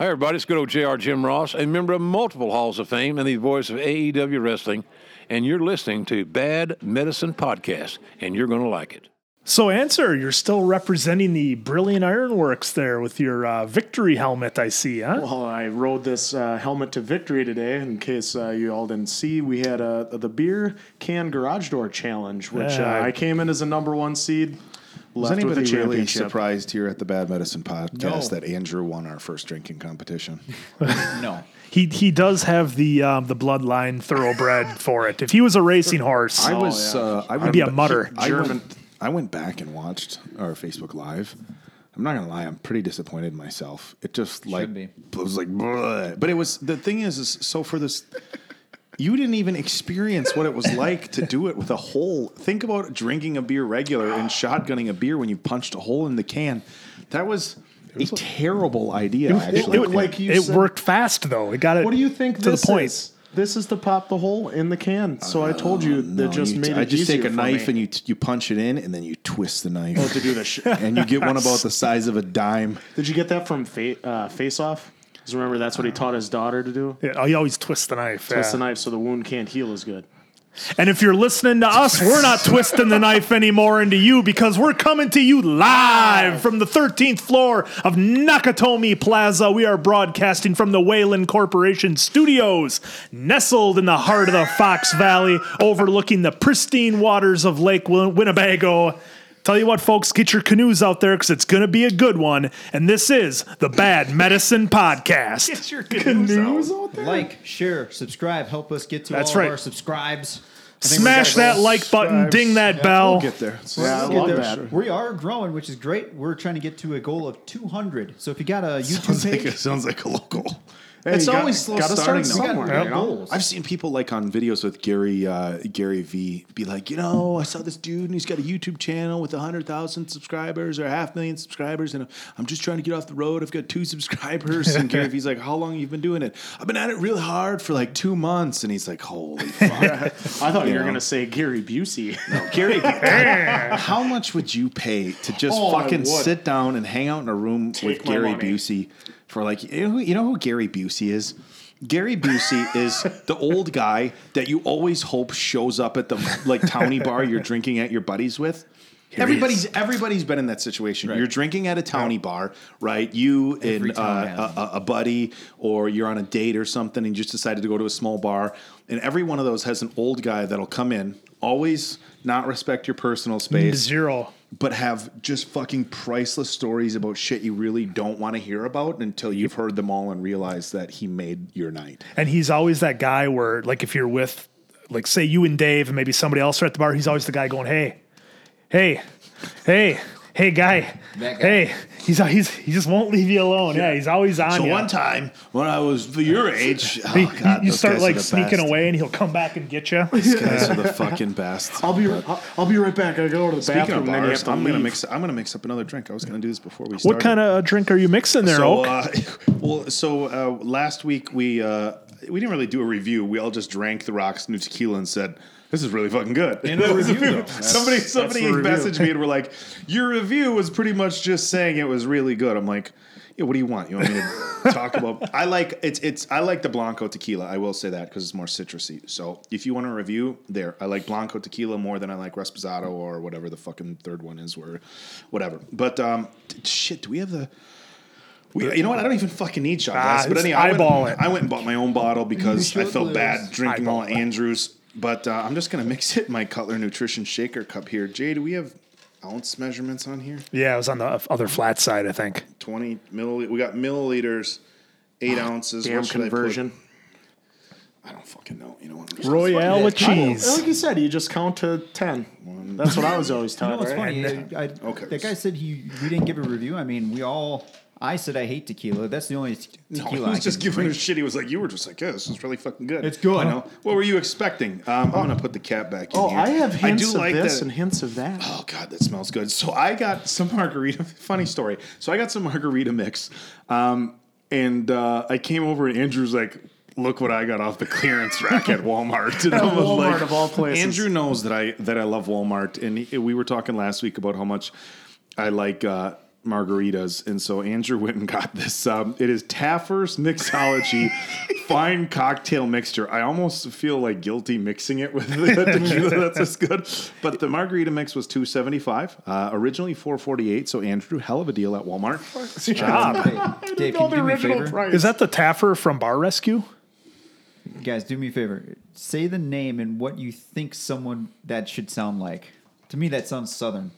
Hi, everybody. It's good old JR Jim Ross, a member of multiple Halls of Fame and the voice of AEW Wrestling. And you're listening to Bad Medicine Podcast, and you're going to like it. So, answer, you're still representing the Brilliant Ironworks there with your uh, victory helmet, I see, huh? Well, I rode this uh, helmet to victory today. In case uh, you all didn't see, we had uh, the beer can garage door challenge, which Yeah. uh, I came in as a number one seed. Was Left with anybody really surprised here at the Bad Medicine podcast No. that Andrew won our first drinking competition? No. He he does have the um, the bloodline thoroughbred for it. If he was a racing horse, I was. yeah. Uh, I I'd be a mutter. I went, I went back and watched our Facebook Live. I'm not gonna lie. I'm pretty disappointed in myself. It just like be. it was like, "Bleh." but it was the thing is, is so for this. You didn't even experience what it was like to do it with a hole. Think about drinking a beer regular and shotgunning a beer when you punched a hole in the can. That was a terrible idea. Actually, it- like you it said- worked fast though. It got it. What do you think to this the point? is? This is to pop the hole in the can. So I told you that just you made t- it I just take a knife me. and you t- you punch it in, and then you twist the knife. Oh, to do the sh- and you get one about the size of a dime. Did you get that from fa- uh, Face Off? 'Cause remember that's what he taught his daughter to do. Yeah, oh, he always twists the knife. Twist yeah. the knife so the wound can't heal as good. And if you're listening to us, we're not twisting the knife anymore into you because we're coming to you live from the 13th floor of Nakatomi Plaza. We are broadcasting from the Weyland Corporation studios, nestled in the heart of the Fox Valley, overlooking the pristine waters of Lake Win- Winnebago. Tell you what, folks, get your canoes out there because it's going to be a good one. And this is the Bad Medicine Podcast. Get your Canoes out there? Like, share, subscribe, help us get to That's all right. of our subscribes. I think we Smash that like button, ding that bell. We'll get there. Yeah, We'll get there. We are growing, which is great. We're trying to get to a goal of 200. So if you got a YouTube Sounds like, page, a, sounds like a local. Hey, it's you got- always slow gotta starting. start though. somewhere. we got you know? I've seen people like on videos with Gary uh, Gary V be like, you know, I saw this dude and he's got a YouTube channel with hundred thousand subscribers or a half million subscribers, and I'm just trying to get off the road. I've got two subscribers, and Gary V's like, how long have you been doing it? I've been at it really hard for like two months, and he's like, holy fuck. I thought you were know. going to say Gary Busey. Gary, how much would you pay to just Oh, fucking sit down and hang out in a room with Gary money. Busey for like you know who, you know who Gary Busey is? Gary Busey is the old guy that you always hope shows up at the like towny bar you're drinking at your buddies with. Everybody's everybody's been in that situation. You're drinking at a towny bar, right? You Every and uh, a, a buddy, or you're on a date or something, and you just decided to go to a small bar. And every one of those has an old guy that'll come in, always not respect your personal space, Zero. But have just fucking priceless stories about shit you really don't want to hear about until you've heard them all and realize that he made your night. And he's always that guy where, like, if you're with, like, say you and Dave and maybe somebody else are at the bar, he's always the guy going, "Hey, hey, hey, hey, guy, guy. hey." He's he's he just won't leave you alone. Yeah, he's always on So you. one time when I was your age, oh He- God, you those start like sneaking best. away, and he'll come back and get you. These guys are the fucking best. I'll be I'll, I'll be right back. I go to the Speaking bathroom. of and then you have bars, to I'm gonna mix. I'm gonna mix up another drink. I was gonna do this before we started. What kind of drink are you mixing there, So, Oak? uh, well, so uh, last week we uh, we didn't really do a review. We all just drank the Rock's new tequila and said, "This is really fucking good." In the review, though. somebody somebody the review. messaged me and were like, "Your review was pretty much just saying it was really good." I'm like. Yeah, what do you want? You want me to talk about? I like it's it's I like the Blanco tequila. I will say that because it's more citrusy. So if you want a review, there. I like Blanco tequila more than I like Resposado or whatever the fucking third one is, where whatever. But um, t- shit, do we have the? We, you know what? I don't even fucking need shot glass. Ah, but just anyway, I eyeball went, it. I went and bought my own bottle because I shot felt glass. bad drinking all Eyeball it. Andrews. But uh, I'm just gonna mix it in my Cutler Nutrition Shaker cup here. Jay, do we have ounce measurements on here? yeah, it was on the other flat side, I think. 20 milliliters. We got milliliters, eight ounces. Damn What should I put? conversion. I don't fucking know. You know what? Royale with cheese. Like you said, you just count to ten. That's what I was always taught. you it's right? funny. I, I, Okay. That guy said he we didn't give a review. I mean, we all. I said I hate tequila. That's the only te- No, tequila he I was just giving drink. a shit. He was like, "You were just like, yeah, this is really fucking good. It's good. I know. What were you expecting? Um, I'm gonna put the cap back in Oh, here. I have hints do of like this that- and hints of that. Oh god, that smells good. So I got some margarita. Funny story. So I got some margarita mix, um, and uh, I came over and Andrew's like, "Look what I got off the clearance rack at Walmart." And I was Walmart like, of all places. Andrew knows that I that I love Walmart, and he, we were talking last week about how much I like. Uh, margaritas, and so Andrew went and got this. Um, it is Taffer's Mixology Fine Cocktail Mixture. I almost feel like guilty mixing it with the tequila. That's just good. But the margarita mix was two seventy five. Uh, originally four forty eight. So Andrew, hell of a deal at Walmart. Job. Hey, Dave, can you do me a favor? Is that the Taffer from Bar Rescue? Guys, do me a favor. Say the name and what you think someone that should sound like. To me, that sounds southern.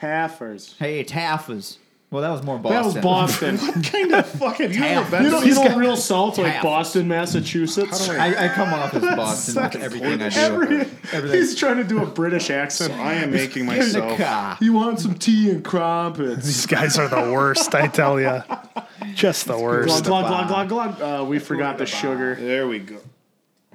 Taffers. Hey, Taffers. Well, that was more Boston. That was Boston. what kind of fucking have you ever been you to know, you know guys? real salt like Taff. Boston, Massachusetts. I, I come off as Boston with everything I do. Every- Everything. he's trying to do a British accent. I am making myself. Car. You want some tea and crumpets? These guys are the worst, I tell you. Just the glug worst. glug glug glug glug. Uh, we forgot the sugar There we go.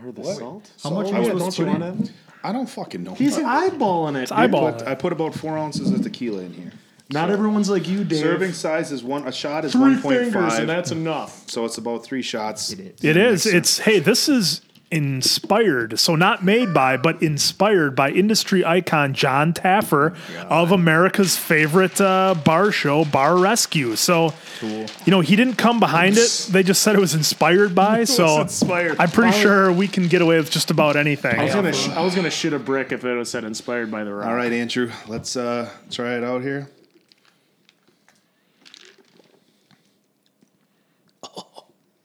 or the salt. How much are we supposed don't to you put want in? it? I don't fucking know. He's eyeballing it. I eyeballing put, it. I put about four ounces of tequila in here. Not everyone's like you, Dave. Serving size is one. A shot is three one point fingers, and five. that's enough. So it's about three shots. It is. It is. It's hey, this is inspired. So not made by, but inspired by industry icon John Taffer of America's favorite uh, bar show, Bar Rescue. So you know he didn't come behind it. They just said it was inspired by. So inspired. I'm pretty Probably- sure we can get away with just about anything. I was gonna, sh- I was gonna shit a brick if it was said inspired by the rock. All right, Andrew. Let's uh, try it out here.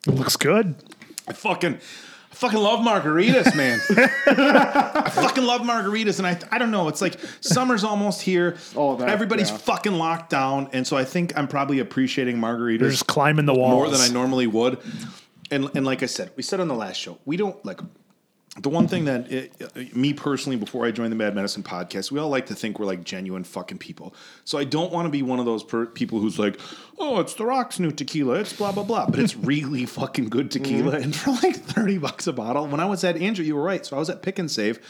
It looks good. I fucking, I fucking love margaritas, man. I fucking love margaritas, and I, I don't know. It's like summer's almost here. Oh, that- everybody's yeah. fucking locked down, and so I think I'm probably appreciating They're margaritas just climbing the walls more than I normally would. And and like I said, we said on the last show, we don't like the one thing that it, uh, me personally, before I joined the Mad Medicine podcast, we all like to think we're like genuine fucking people. So I don't want to be one of those per- people who's like, oh, it's the Rock's new tequila, it's blah blah blah, but it's really fucking good tequila, and for like thirty bucks a bottle. When I was at Andrew, you were right. So I was at Pick and Save,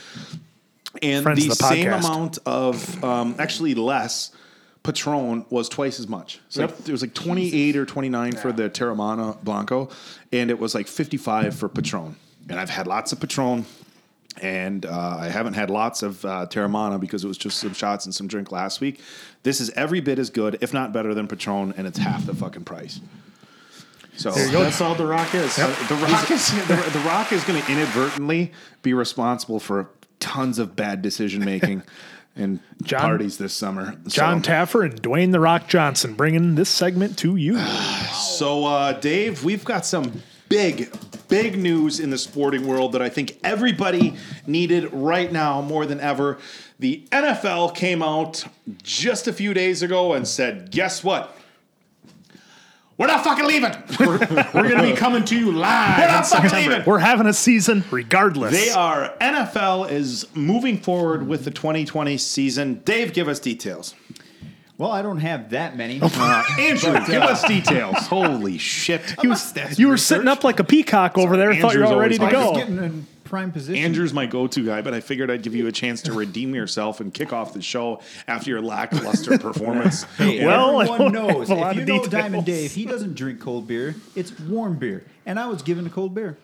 and Friends the the same amount of um, actually less. Patron was twice as much. So Yep. it was like 28 or 29 for the Teremana Blanco, and it was like 55 for Patron. And I've had lots of Patron, and uh, I haven't had lots of uh, Teremana because it was just some shots and some drink last week. This is every bit as good, if not better, than Patron, and it's half the fucking price. So That's all the rock is. uh, the Rock is the, the Rock is going to inadvertently be responsible for tons of bad decision making and John- parties this summer. John so, Taffer and Dwayne the Rock Johnson bringing this segment to you. So, uh, Dave, we've got some big, big news in the sporting world that I think everybody needed right now more than ever. The NFL came out just a few days ago and said, guess what? We're not fucking leaving. We're gonna be coming to you live. We're not fucking September. leaving. We're having a season regardless. They are. NFL is moving forward with the 2020 season. Dave, give us details. Well, I don't have that many. Uh, Andrew, give us details. Holy shit. You, was- you were sitting up like a peacock over there. Thought you were all ready to always I was go. getting in prime position. Andrew's my go-to guy, but I figured I'd give you a chance to redeem yourself and kick off the show after your lackluster performance. Hey, Well, I everyone knows. have a lot If you of know details. Diamond Dave, he doesn't drink cold beer. It's warm beer, and I was given a cold beer.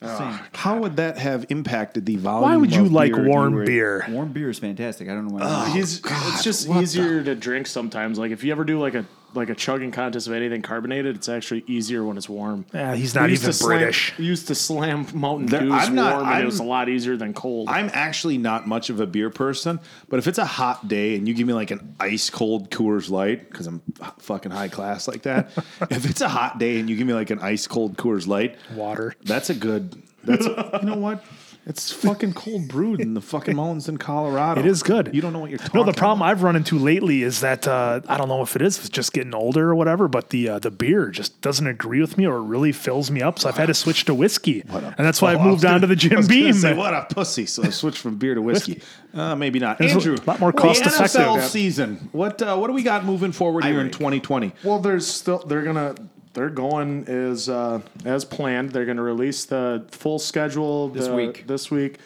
Oh, Same. How would that have impacted the volume? Why would you of like beer warm you were- beer? Warm beer is fantastic. I don't know why. He's, it's just easier to drink sometimes. Like if you ever do like a like a chugging contest of anything carbonated, it's actually easier when it's warm. Yeah, he's not We used even to slam- British. used to slam Mountain Dew Dews I'm not- warm, and I'm- it was a lot easier than cold. I'm actually not much of a beer person, but if it's a hot day and you give me like an ice cold Coors Light, because I'm fucking high class like that, if it's a hot day and you give me like an ice cold Coors Light, Water. that's a good. That's you know what. It's fucking cold brewed in the fucking mountains in Colorado. It is good. You don't know what you're talking No, the problem about. I've run into lately is that uh, I don't know if it is if it's just getting older or whatever, but the uh, the beer just doesn't agree with me or it really fills me up. So I've had to switch to whiskey, and that's why Oh, I've moved I was on to the gonna- Jim Beam. Say, what a pussy! So I switched from beer to whiskey. Uh, maybe not. It's a lot more the cost effective. NFL season. What uh, what do we got moving forward here in 2020? well, there's still they're gonna they're going as uh, as planned. They're gonna release the full schedule This the- week. This week,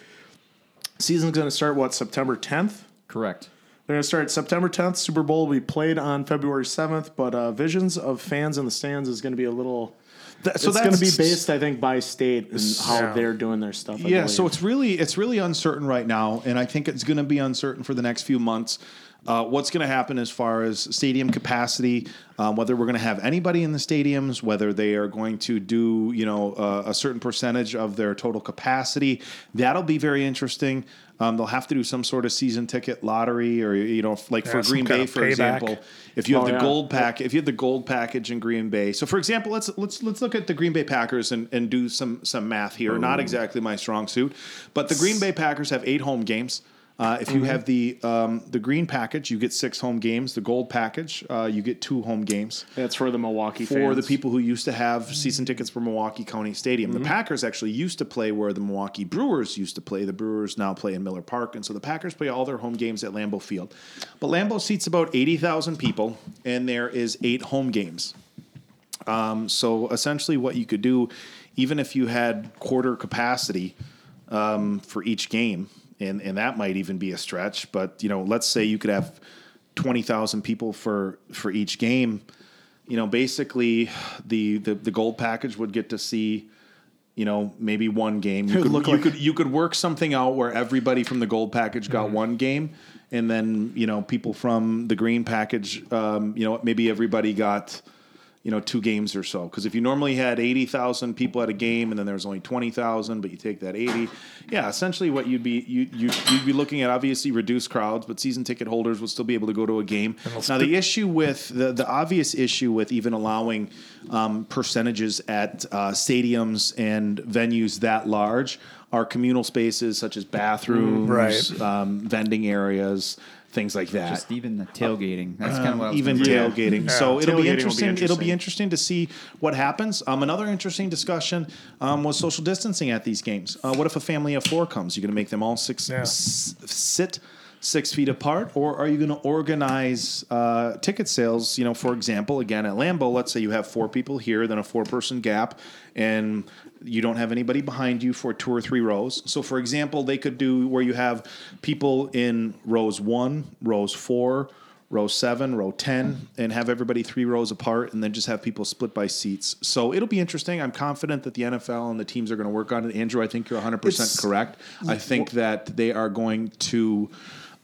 season's gonna start what September 10th. Correct. They're going to start September 10th. Super Bowl will be played on February 7th, but uh, Visions of Fans in the Stands is going to be a little. That- So it's going to be based, I think, by state and how Yeah. they're doing their stuff. I Yeah, so it's really it's really uncertain right now, and I think it's going to be uncertain for the next few months. Uh, what's going to happen as far as stadium capacity, um, whether we're going to have anybody in the stadiums, whether they are going to do you know uh, a certain percentage of their total capacity. That'll be very interesting. Um, they'll have to do some sort of season ticket lottery, or you know, like for Yeah, some Green Bay, for example, if you have Oh, the yeah. gold pack, if you have the gold package in Green Bay. So, for example, let's let's let's look at the Green Bay Packers and, and do some some math here. Not exactly my strong suit, but the Green Bay Packers have eight home games. Uh, if you Mm-hmm. have the um, the green package, you get six home games. The gold package, uh, you get two home games That's for the Milwaukee for fans. the people who used to have season tickets for Milwaukee County Stadium. Mm-hmm. The Packers actually used to play where the Milwaukee Brewers used to play. The Brewers now play in Miller Park, and so the Packers play all their home games at Lambeau Field. But Lambeau seats about eighty thousand people, and there is eight home games. Um, so essentially, what you could do, even if you had quarter capacity um, for each game, and and that might even be a stretch. But you know, let's say you could have twenty thousand people for for each game. You know, basically, the, the the gold package would get to see. You know, maybe one game. You could, you could you could work something out where everybody from the gold package got one game, and then you know people from the green package. Um, you know, maybe everybody got you know, two games or so. Because if you normally had 80,000 people at a game and then there was only 20,000, but you take that 80, yeah, essentially what you'd be, you, you, you'd be looking at obviously reduced crowds, but season ticket holders would still be able to go to a game. Now, the issue with, the, the obvious issue with even allowing um, percentages at uh, stadiums and venues that large are communal spaces such as bathrooms, Right. um, vending areas, things like that Just even the tailgating. That's kind of what I was even gonna bring up. tailgating. So it'll Tailgating will be be interesting. It'll be interesting to see what happens. Um, another interesting discussion um, was social distancing at these games. Uh, what if a family of four comes? You're going to make them all six Yeah. s- sit six feet apart, or are you going to organize uh, ticket sales? You know, for example, again at Lambeau, let's say you have four people here, then a four-person gap, and you don't have anybody behind you for two or three rows. So, for example, they could do where you have people in rows one, rows four, row seven, row 10, and have everybody three rows apart, and then just have people split by seats. So it'll be interesting. I'm confident that the NFL and the teams are going to work on it. Andrew, I think you're 100% It's- correct. I think that they are going to.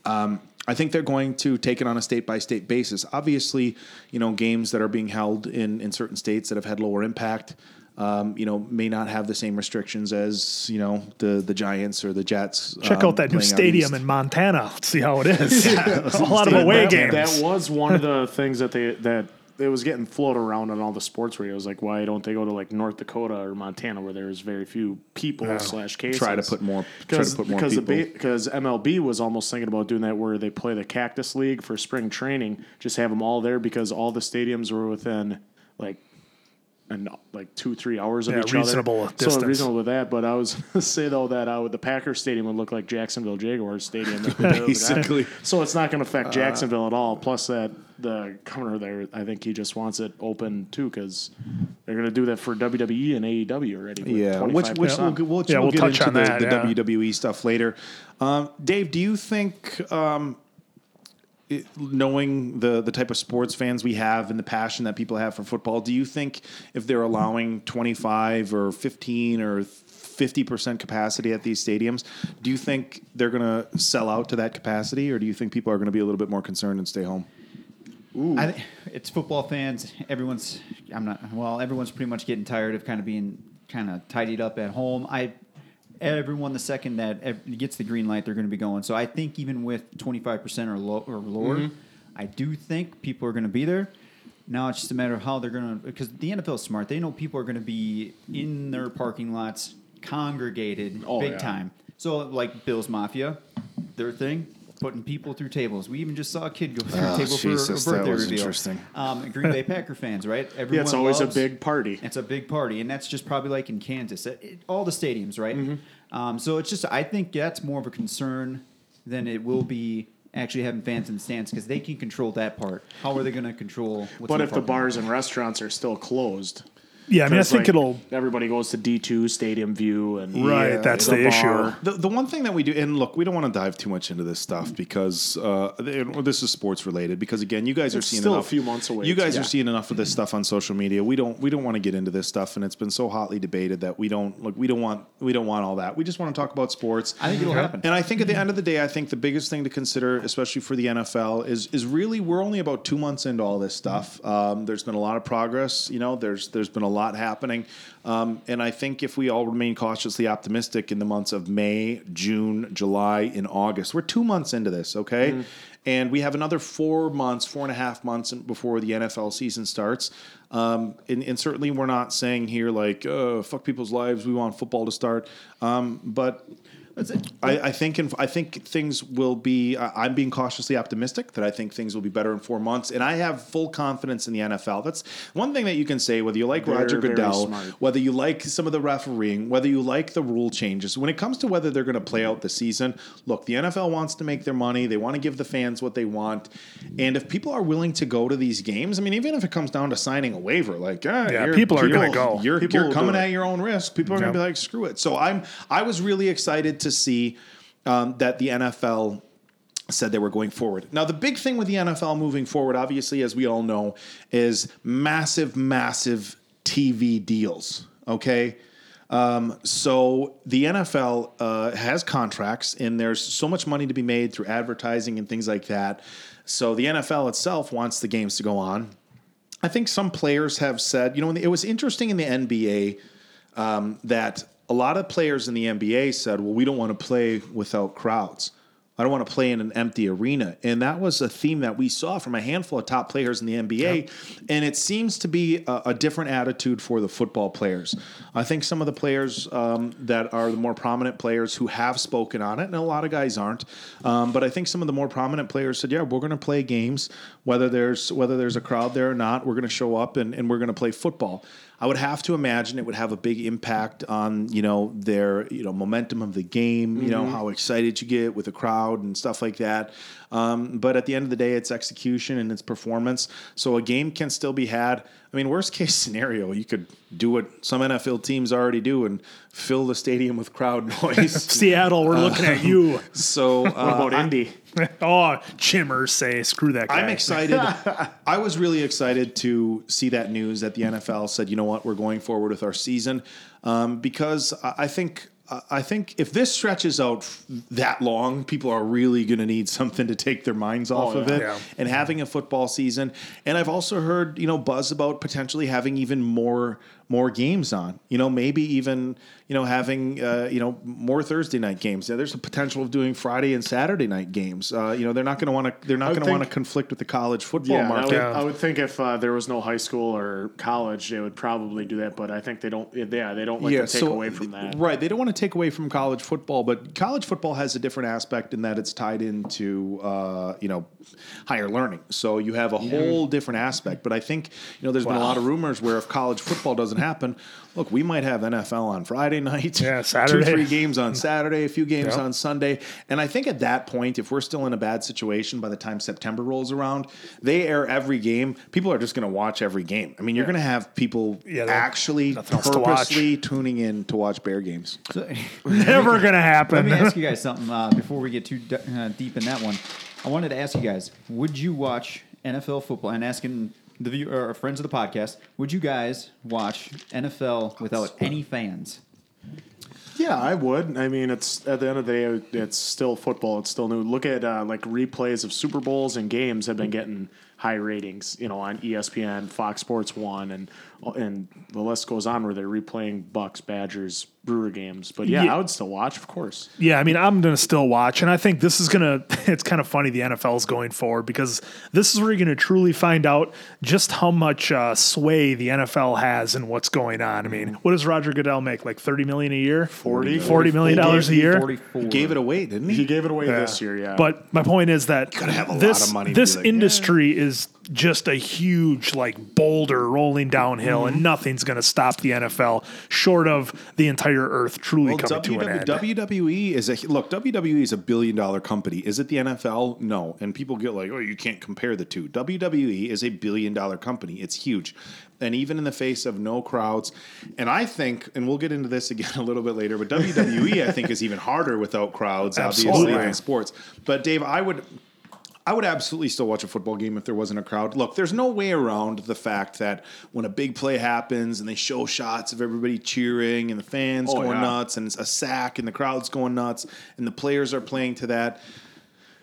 Um, I think they're going to take it on a state by state basis. Obviously, you know, games that are being held in, in certain states that have had lower impact, um, you know, may not have the same restrictions as, you know, the, the Giants or the Jets. Check um, out that new stadium in Montana. Let's see how it is. a lot of away that, games. That was one of the things that they that it was getting floated around on all the sports radios. Like, why don't they go to like North Dakota or Montana where there's very few people slash cases? Try to put more- try to put more because people. because MLB was almost thinking about doing that where they play the Cactus League for spring training. Just have them all there because all the stadiums were within like. And like two, three hours of Yeah, each reasonable other. distance. So reasonable with that, but I was say though that uh, the Packers Stadium would look like Jacksonville Jaguars Stadium. Basically. So it's not going to Uh, affect Jacksonville at all. Plus, that the governor there, I think he just wants it open too because they're going to do that for WWE and AEW already. with Yeah, which which we'll, 25%. we'll, Yeah, we'll we'll get touch into on the, that, the yeah. WWE stuff later. Um, Dave, do you think, um, it, knowing the the type of sports fans we have and the passion that people have for football, do you think if they're allowing twenty five or fifteen or fifty percent capacity at these stadiums, do you think they're going to sell out to that capacity, or do you think people are going to be a little bit more concerned and stay home? I it's football fans. Everyone's I'm not well. Everyone's pretty much getting tired of kind of being kind of tidied up at home. I everyone the second that gets the green light, they're going to be going. So I think even with 25 percent or low or lower, mm-hmm. I do think people are going to be there. Now it's just a matter of how they're going to because the NFL is smart. They know people are going to be in their parking lots, congregated, Oh, big yeah. time. So like Bills Mafia, their thing. Putting people through tables. We even just saw a kid go through a Oh, table Jesus, for a birthday reveal. interesting. Um, Green Bay Packer fans, right? Everyone yeah, it's always loves- a big party. It's a big party, and that's just probably like in Kansas, It- it- all the stadiums, right? Mm-hmm. Um, so it's just, I think that's more of a concern than it will be actually having fans in the stands because they can control that part. How are they going to control? What's But if the bars and restaurants are still closed, Yeah, I mean, I think like, it'll- Everybody goes to D two Stadium View and Right, that's the issue. bar. The, the one thing that we do, and look, we don't want to dive too much into this stuff because uh, this is sports related. Because again, you guys are seeing still a few months away, You guys yeah. are seeing enough of this stuff on social media. We don't we don't want to get into this stuff, and it's been so hotly debated that we don't look. We don't want we don't want all that. We just want to talk about sports. I think it'll happen. And I think at the end of the day, I think the biggest thing to consider, especially for the NFL, is is really we're only about two months into all this stuff. Um, there's been a lot of progress. You know, there's there's been a lot happening, um, and I think if we all remain cautiously optimistic in the months of May, June, July, and August, we're two months into this. Okay. And we have another four months, four and a half months before the NFL season starts. Um, and, and certainly, we're not saying here like, uh, fuck people's lives. We want football to start. Um, but I, I think in, I think things will be. I- I'm being cautiously optimistic that I think things will be better in four months, and I have full confidence in the NFL. That's one thing that you can say. Whether you like Very, Roger Goodell, whether you like some of the refereeing, whether you like the rule changes, when it comes to whether they're going to play out the season, look, the NFL wants to make their money. They want to give the fans what they want, and if people are willing to go to these games, I mean, even if it comes down to signing a waiver, like ah, Yeah, people are gonna go. You're, People you're coming at your own risk. People are going to be like, screw it. So I'm I was really excited to see um, that the NFL said they were going forward. Now, the big thing with the NFL moving forward, obviously, as we all know, is massive, massive TV deals. Okay. Um, so the NFL uh, has contracts, and there's so much money to be made through advertising and things like that. So the NFL itself wants the games to go on. I think some players have said, you know, it was interesting in the NBA um, that a lot of players in the NBA said, well, we don't want to play without crowds. I don't want to play in an empty arena. And that was a theme that we saw from a handful of top players in the NBA. And it seems to be a, a different attitude for the football players. I think some of the players um, that are the more prominent players who have spoken on it, and a lot of guys aren't, um, but I think some of the more prominent players said, yeah, we're going to play games, whether there's whether there's a crowd there or not, we're going to show up and, and we're going to play football. I would have to imagine it would have a big impact on you know their you know momentum of the game, you know mm-hmm. how excited you get with the crowd and stuff like that. Um, but at the end of the day, it's execution and it's performance. So a game can still be had. I mean, worst case scenario, you could do what some NFL teams already do and fill the stadium with crowd noise. Seattle, we're looking at you. so uh, What about Indy? oh, Jim Irsay screw that guy. I'm excited. I was really excited to see that news that the NFL said, you know what, we're going forward with our season, um, because I think. I think if this stretches out f- that long, people are really going to need something to take their minds off oh, of yeah. it. Yeah. And having a football season, and I've also heard you know buzz about potentially having even more more games on. You know, maybe even you know having uh, you know more Thursday night games. Yeah, there's a potential of doing Friday and Saturday night games. Uh, you know, they're not going to want to. They're not going to want to conflict with the college football Yeah, I market. would, Yeah. I would think if uh, there was no high school or college, they would probably do that. But I think they don't. Yeah, they don't like to take away from that. Right. They don't want to take away from college football, but college football has a different aspect in that it's tied into uh, you know higher learning. So you have a whole different aspect. But I think you know there's been a lot of rumors where if college football doesn't happen, look, we might have NFL on Friday night, Yeah, two Saturday. three games on Saturday, a few games Yeah. on Sunday, and I think at that point, if we're still in a bad situation by the time September rolls around, they air every game. People are just going to watch every game. I mean, you're going to have people Yeah, actually nothing to purposely tuning in to watch Bear games. So, Never gonna happen. Let me ask you guys something uh, before we get too d- uh, deep in that one. I wanted to ask you guys: Would you watch NFL football? And asking the view, or friends of the podcast, would you guys watch NFL without any fans? Yeah, I would. I mean, it's at the end of the day, it's still football. It's still new. Look at uh, like replays of Super Bowls and games have been getting high ratings. You know, on ESPN, Fox Sports One, and and the list goes on where they're replaying Bucks, Badgers, Brewer games. But yeah, Yeah. I would still watch, of course. Yeah, I mean, I'm going to still watch. And I think this is going to, it's kind of funny the NFL's going forward because this is where you're going to truly find out just how much uh, sway the NFL has and what's going on. I mean, what does Roger Goodell make? Like 30 million a year? 40? $40 million a year? Forty-four. He gave it away, didn't he? He gave it away Yeah. this year, yeah. But my point is that have a lot this, of money this be like, "Yeah." industry is just a huge like boulder rolling downhill, Mm-hmm. and nothing's going to stop the NFL short of the entire earth truly Well, coming to an WW end. WWE is a look. WWE is a billion dollar company. Is it the NFL? No. And people get like, oh, you can't compare the two. WWE is a billion dollar company. It's huge. and even in the face of no crowds. And I think, and we'll get into this again a little bit later, but WWE I think is even harder without crowds, obviously Absolutely. than sports. But Dave, I would. I would absolutely still watch a football game if there wasn't a crowd. Look, there's no way around the fact that when a big play happens and they show shots of everybody cheering and the fans Oh, going yeah. nuts and it's a sack and the crowd's going nuts and the players are playing to that.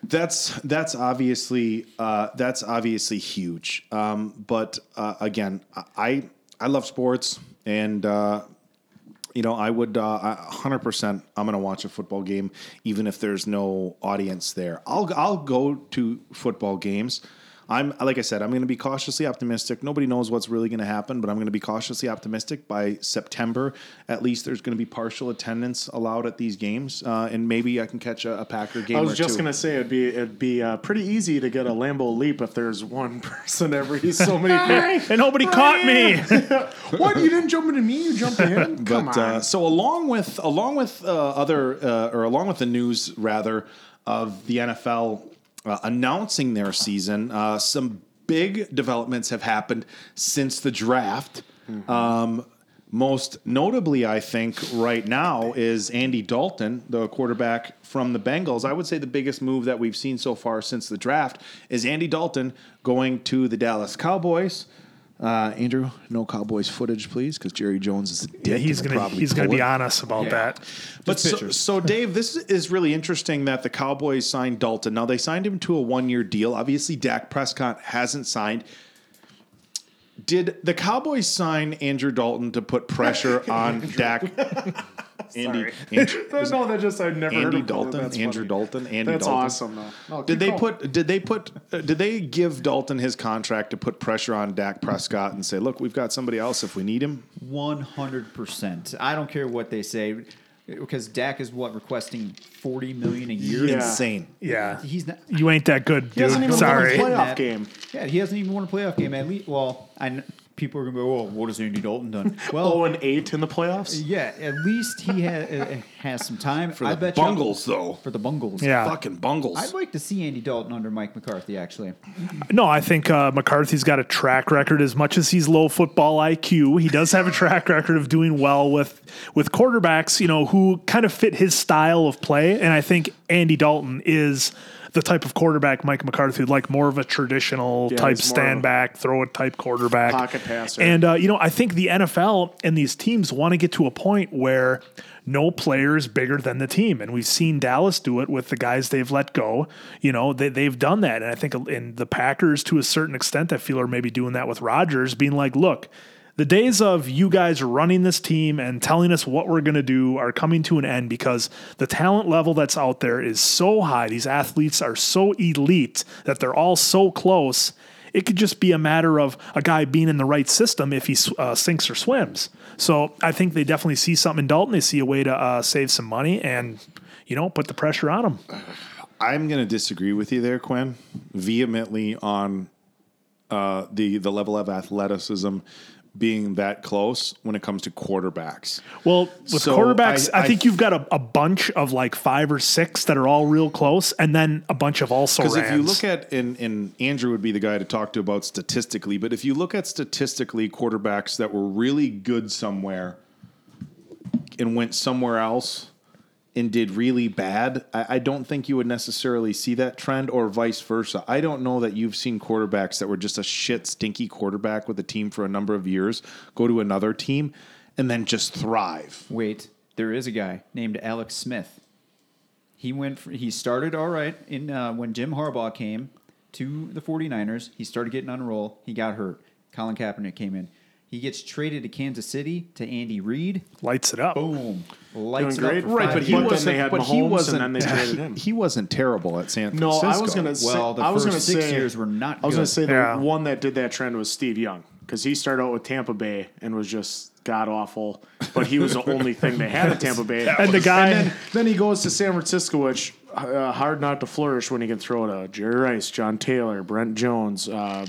That's that's obviously uh, that's obviously huge. Um, but uh, again, I I love sports and uh, you know, I would uh, hundred percent. I'm going to watch a football game, even if there's no audience there. I'll I'll go to football games. I'm like I said, I'm going to be cautiously optimistic. Nobody knows what's really going to happen, but I'm going to be cautiously optimistic. By September, at least there's going to be partial attendance allowed at these games, uh, and maybe I can catch a, a Packer game. I was just gonna say it'd be it'd be uh, pretty easy to get a Lambeau leap if there's one person every so many. And nobody caught me. what you didn't jump into me? You jumped in him? Come But on. uh, so along with along with uh, other uh, or along with the news rather of the NFL uh, announcing their season, uh, some big developments have happened since the draft. Um, most notably, I think right now is Andy Dalton, the quarterback from the Bengals. I would say the biggest move that we've seen so far since the draft is Andy Dalton going to the Dallas Cowboys. Uh, Andrew, no Cowboys footage, please, because Jerry Jones is dead. Yeah, he's and will gonna he's gonna pull be it. honest about that. But so, so, Dave, this is really interesting that the Cowboys signed Dalton. Now they signed him to a one-year deal. Obviously, Dak Prescott hasn't signed. Did the Cowboys sign Andrew Dalton to put pressure on Dak? Andy, Andrew, no, that just I've never heard Andy of Dalton, That's Andrew funny. Dalton, Andy That's Dalton. awesome though. No, Did they going. put? Did they put? Uh, did they give Dalton his contract to put pressure on Dak Prescott and say, "Look, we've got somebody else if we need him"? One hundred percent. I don't care what they say, because Dak is what requesting forty million a year. Yeah. Insane. Yeah, He's not. you ain't that good, He hasn't dude. even Sorry. won a playoff game. Yeah, he hasn't even won a playoff game. At least, well, I kn- people are gonna go, "Oh, what has Andy Dalton done?" Well, Oh, and eight in the playoffs. yeah, at least he ha- uh, has some time. For I the bet you- Bungles, though. for the Bungles. Yeah. Fucking Bungles. I'd like to see Andy Dalton under Mike McCarthy. Actually, No, I think uh, McCarthy's got a track record. As much as he's low football IQ, he does have a track record of doing well with with quarterbacks. You know, who kind of fit his style of play. And I think Andy Dalton is the type of quarterback Mike McCarthy would like, more of a traditional Yeah, type he's more of stand back, throw it type quarterback, pocket passer. And uh, you know, I think the NFL and these teams want to get to a point where no player is bigger than the team, and we've seen Dallas do it with the guys they've let go. You know, they, they've done that, and I think in the Packers to a certain extent, I feel are maybe doing that with Rodgers, being like, look. The days of you guys running this team and telling us what we're going to do are coming to an end because the talent level that's out there is so high. These athletes are so elite that they're all so close it could just be a matter of a guy being in the right system if he uh, sinks or swims. So I think they definitely see something in Dalton. They see a way to uh, save some money and, you know, put the pressure on him. I'm going to disagree with you there, Quinn, vehemently on uh, the the level of athleticism being that close when it comes to quarterbacks. Well, with So quarterbacks, I, I- I think you've got a, a bunch of like five or six that are all real close, and then a bunch of also Because if you look at and, and Andrew would be the guy to talk to about statistically, but if you look at statistically quarterbacks that were really good somewhere and went somewhere else and did really bad, I, I don't think you would necessarily see that trend or vice versa. I don't know that you've seen quarterbacks that were just a shit stinky quarterback with a team for a number of years go to another team and then just thrive. wait, there is a guy named Alex Smith. He went. For, he started all right in uh, when Jim Harbaugh came to the 49ers. He started getting on a roll. He got hurt. Colin Kaepernick came in. He gets traded to Kansas City to Andy Reid. lights it up. Boom, lights Doing it great. up. Right, but he years. But then they had but Mahomes, he and wasn't. then they traded him. He, he wasn't terrible at San No, Francisco. I was gonna say. Well, the I was first gonna six say, years were not I was gonna say the Yeah. one that did that trend was Steve Young because he started out with Tampa Bay and was just god awful, but he was the only thing they had at Tampa Bay. And the guy- and then, then he goes to San Francisco, which uh, hard not to flourish when he can throw to Jerry Rice, John Taylor, Brent Jones. Uh,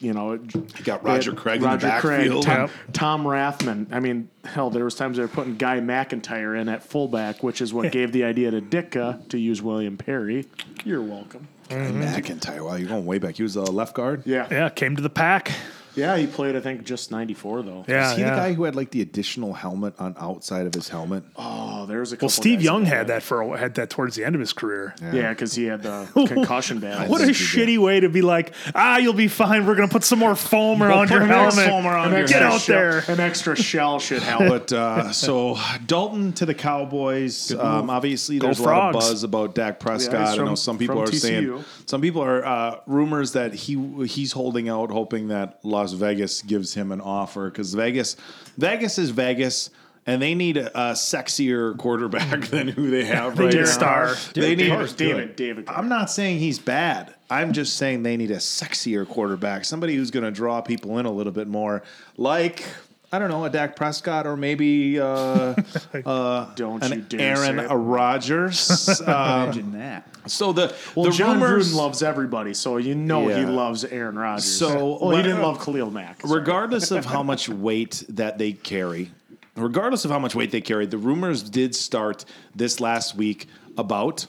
you know, He got Roger Craig in the Roger Craig, backfield. Tom, Yep. Tom Rathman. I mean, hell, there was times they were putting Guy McIntyre in at fullback, which is what gave the idea to Ditka to use William Perry. You're welcome. Mm-hmm. McIntyre. Wow, you're going way back. He was a left guard. Yeah. Yeah, came to the pack. Yeah, he played. I think just ninety four though. Yeah, Is he yeah. the guy who had like the additional helmet on outside of his helmet? Oh, there's a couple. well, Steve Young had that for a, had that towards the end of his career. Yeah, because he had the concussion badge. What a think he shitty way to be like, ah, you'll be fine. We're gonna put some more foam around your put more helmet. foam around your Get out shell- there. An extra shell should help. But uh, so Dalton to the Cowboys. Um, obviously, there's a lot of Frogs. buzz about Dak Prescott. Yeah, he's I know from- some people from are saying some people are uh, rumors that he he's holding out, hoping that Las Vegas gives him an offer because Vegas Vegas is Vegas. And they need a, a sexier quarterback than who they have They right need now. a star. They need David, David, David. I'm not saying he's bad. I'm just saying they need a sexier quarterback, somebody who's going to draw people in a little bit more, like I don't know, a Dak Prescott or maybe uh, Don't you dare Aaron say. Rodgers. um, Imagine that. So the Well, the Jon rumors, Gruden loves everybody, so you know he loves Aaron Rodgers. So- well, he didn't love Khalil Mack. Sorry. regardless of how much weight that they carry, regardless of how much weight they carry, the rumors did start this last week about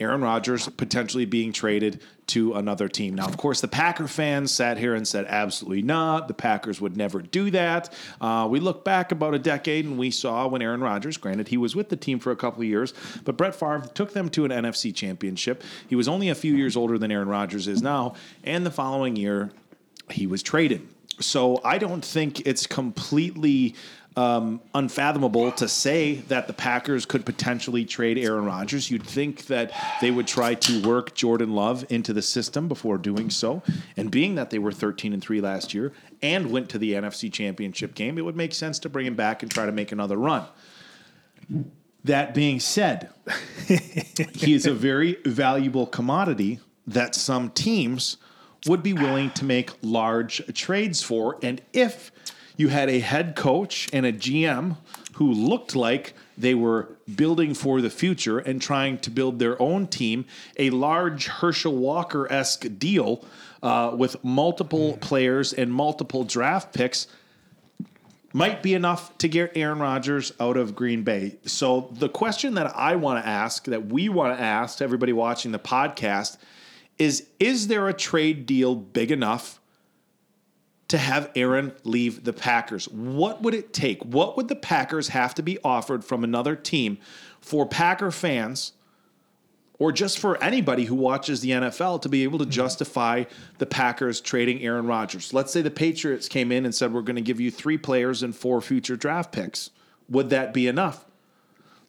Aaron Rodgers potentially being traded to another team. Now, of course, the Packer fans sat here and said, absolutely not. The Packers would never do that. Uh, we look back about a decade and we saw when Aaron Rodgers, granted, he was with the team for a couple of years, but Brett Favre took them to an NFC championship. He was only a few years older than Aaron Rodgers is now. And the following year, he was traded. So I don't think it's completely um, unfathomable to say that the Packers could potentially trade Aaron Rodgers. You'd think that they would try to work Jordan Love into the system before doing so. And being that they were 13 and 3 last year and went to the NFC Championship game, it would make sense to bring him back and try to make another run. That being said, he is a very valuable commodity that some teams would be willing to make large trades for. And if you had a head coach and a GM who looked like they were building for the future and trying to build their own team, a large Herschel Walker esque deal uh, with multiple players and multiple draft picks might be enough to get Aaron Rodgers out of Green Bay. So the question that I want to ask, that we want to ask to everybody watching the podcast, is: Is there a trade deal big enough to have Aaron leave the Packers? What would it take? What would the Packers have to be offered from another team for Packer fans? Or just for anybody who watches the NFL to be able to mm-hmm. justify the Packers trading Aaron Rodgers. Let's say the Patriots came in and said, We're going to give you three players and four future draft picks. Would that be enough?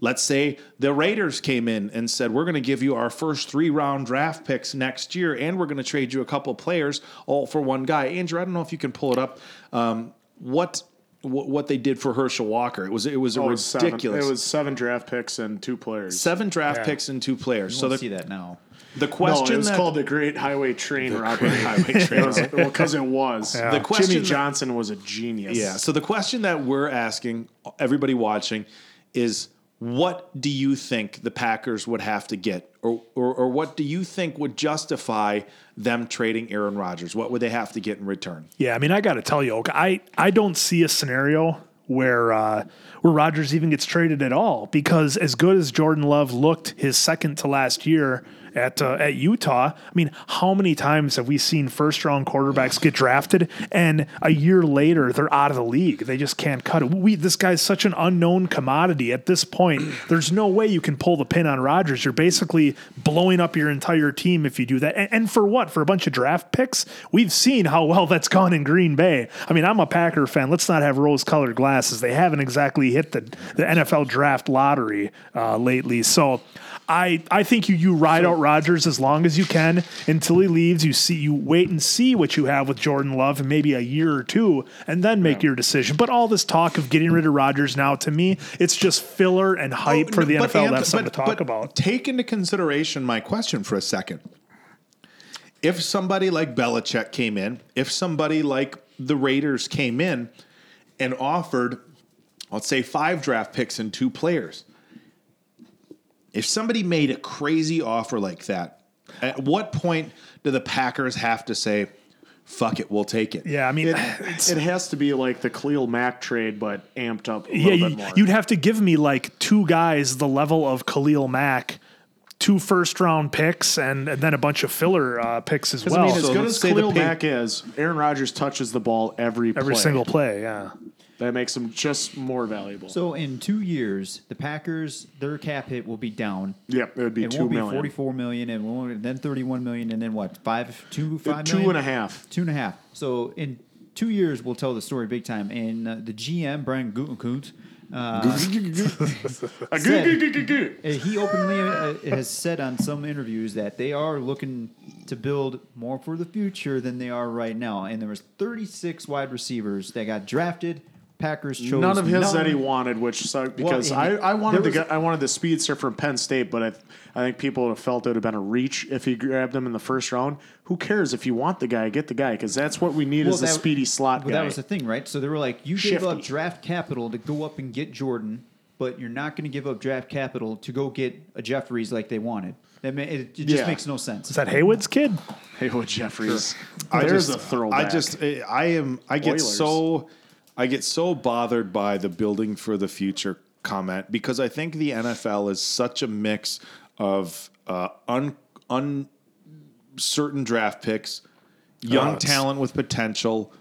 Let's say the Raiders came in and said, We're going to give you our first three round draft picks next year, and we're going to trade you a couple players all for one guy. Andrew, I don't know if you can pull it up. Um, what, what what they did for Herschel Walker? It was it was Oh, it was seven- ridiculous it was seven draft picks and two players. seven draft Yeah. picks and two players. So So we'll the, see that now. the No, question it was that, called the Great Highway Train Robbery. Highway Train. Well, because it was. Yeah. The question Jimmy that- Johnson was a genius. Yeah. So the question that we're asking everybody watching is what do you think the Packers would have to get? Or, or, or what do you think would justify them trading Aaron Rodgers? What would they have to get in return? Yeah, I mean, I got to tell you, I I don't see a scenario where uh, where Rodgers even gets traded at all because as good as Jordan Love looked his second to last year at uh, at Utah, I mean, how many times have we seen first round quarterbacks get drafted and a year later they're out of the league? They just can't cut it. We this guy's such an unknown commodity at this point. There's no way you can pull the pin on Rodgers. You're basically blowing up your entire team if you do that. And, and for what? For a bunch of draft picks? We've seen how well that's gone in Green Bay. I mean, I'm a Packer fan. Let's not have rose colored glasses. They haven't exactly hit the, the NFL draft lottery uh, lately. So I I think you you ride out Rodgers as long as you can until he leaves. You see you wait and see what you have with Jordan Love and maybe a year or two, and then make your decision. But all this talk of getting rid of Rodgers now, to me, it's just filler and hype Oh, for the but NFL. Anth- That's something but- to talk but about. Take into consideration my question for a second. If somebody like Belichick came in, if somebody like the Raiders came in and offered, let's say, five draft picks and two players, if somebody made a crazy offer like that, at what point do the Packers have to say, fuck it, we'll take it? Yeah, I mean, It, it has to be like the Khalil Mack trade, but amped up a yeah, little you, bit more. you'd have to give me like two guys the level of Khalil Mack two first round picks and, and then a bunch of filler uh, picks as well. I mean, as So good as say the Khalil Mack is, Aaron Rodgers touches the ball every every play. single play, yeah. That makes them just more valuable. So in two years, the Packers their cap hit will be down. yep, it would be It two won't be million. forty-four million, and won't- then thirty-one million, and then what? Five, two, five Two million? and a half. Two and a half. So in two years, we'll tell the story big time. And uh, the GM Brian Gutekunst, uh, said- Uh, he openly uh, has said on some interviews that they are looking to build more for the future than they are right now. And there was 36 wide receivers that got drafted. Packers chose None of his none. that he wanted, which sucked because Well, I, I wanted there the guy, I wanted the speedster from Penn State, but I I think people would have felt it would have been a reach if he grabbed him in the first round. Who cares if you want the guy, get the guy because that's what we need Well, is a speedy slot But guy. that was the thing, right? So they were like, you gave up Shifty. draft capital to go up and get Jordan, but you're not going to give up draft capital to go get a Jeffries like they wanted. That ma- it, it just Yeah. makes no sense. Is that Haywood's kid? Haywood Jeffires. I There's just, a throwback. I just, I am, I get Oilers. so, I get so bothered by the building for the future comment because I think the NFL is such a mix of uh, un, uncertain draft picks, young it's- talent with potential,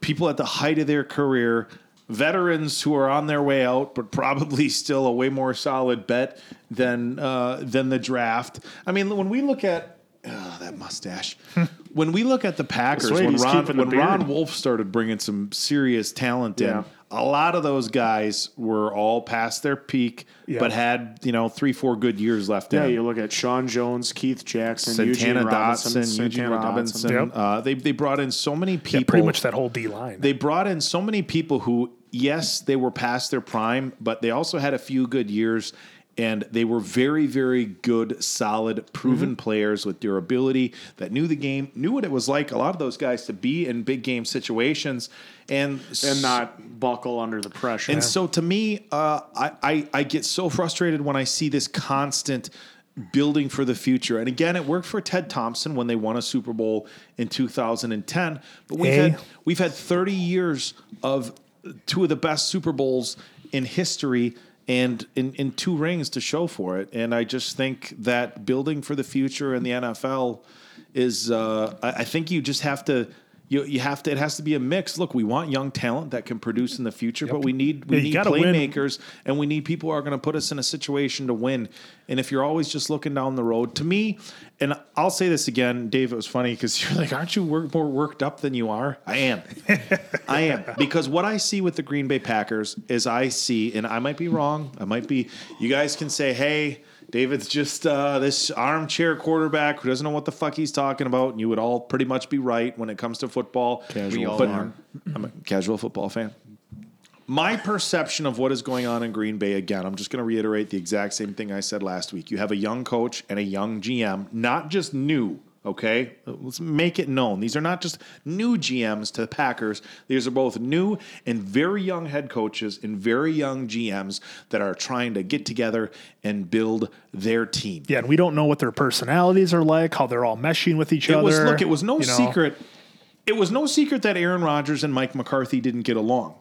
people at the height of their career, veterans who are on their way out, but probably still a way more solid bet than uh, than the draft. I mean, when we look at oh, that mustache, when we look at the Packers, right, when Ron when Ron. Wolf started bringing some serious talent Yeah. in. A lot of those guys were all past their peak, Yeah. but had you know three, four good years left. yeah, in. you look at Sean Jones, Keith Jackson, Santana Eugene Robinson, Dotson, Eugene Santana Robinson. Dotson. Yep. Uh, they they brought in so many people. Yeah, pretty much that whole D line. They brought in so many people who, yes, they were past their prime, but they also had a few good years. And they were very, very good, solid, proven Mm-hmm. players with durability that knew the game, knew what it was like. A lot of those guys to be in big game situations, and and not buckle under the pressure. and so to me, uh, I, I I get so frustrated when I see this constant building for the future. And again, it worked for Ted Thompson when they won a Super Bowl in 2010. But we've Hey. had we've had 30 years of two of the best Super Bowls in history. And in, in two rings to show for it. And I just think that building for the future in the NFL is, uh, I, I think you just have to, you, you have to, it has to be a mix. Look, we want young talent that can produce in the future, but we need, we Yeah, need gotta win. playmakers and we need people who are going to put us in a situation to win. And if you're always just looking down the road, to me, and I'll say this again, Dave, it was funny because you're like, aren't you work, more worked up than you are? I am. I am. Because what I see with the Green Bay Packers is I see, and I might be wrong, I might be, you guys can say, hey, David's just uh, this armchair quarterback who doesn't know what the fuck he's talking about, and you would all pretty much be right when it comes to football. Casual We all but are. I'm a casual football fan. My perception of what is going on in Green Bay, again, I'm just going to reiterate the exact same thing I said last week. You have a young coach and a young GM, not just new, okay? Let's make it known. These are not just new GMs to the Packers. These are both new and very young head coaches and very young GMs that are trying to get together and build their team. yeah, and we don't know what their personalities are like, how they're all meshing with each It other. was look, it was no you know. secret. It was no secret that Aaron Rodgers and Mike McCarthy didn't get along.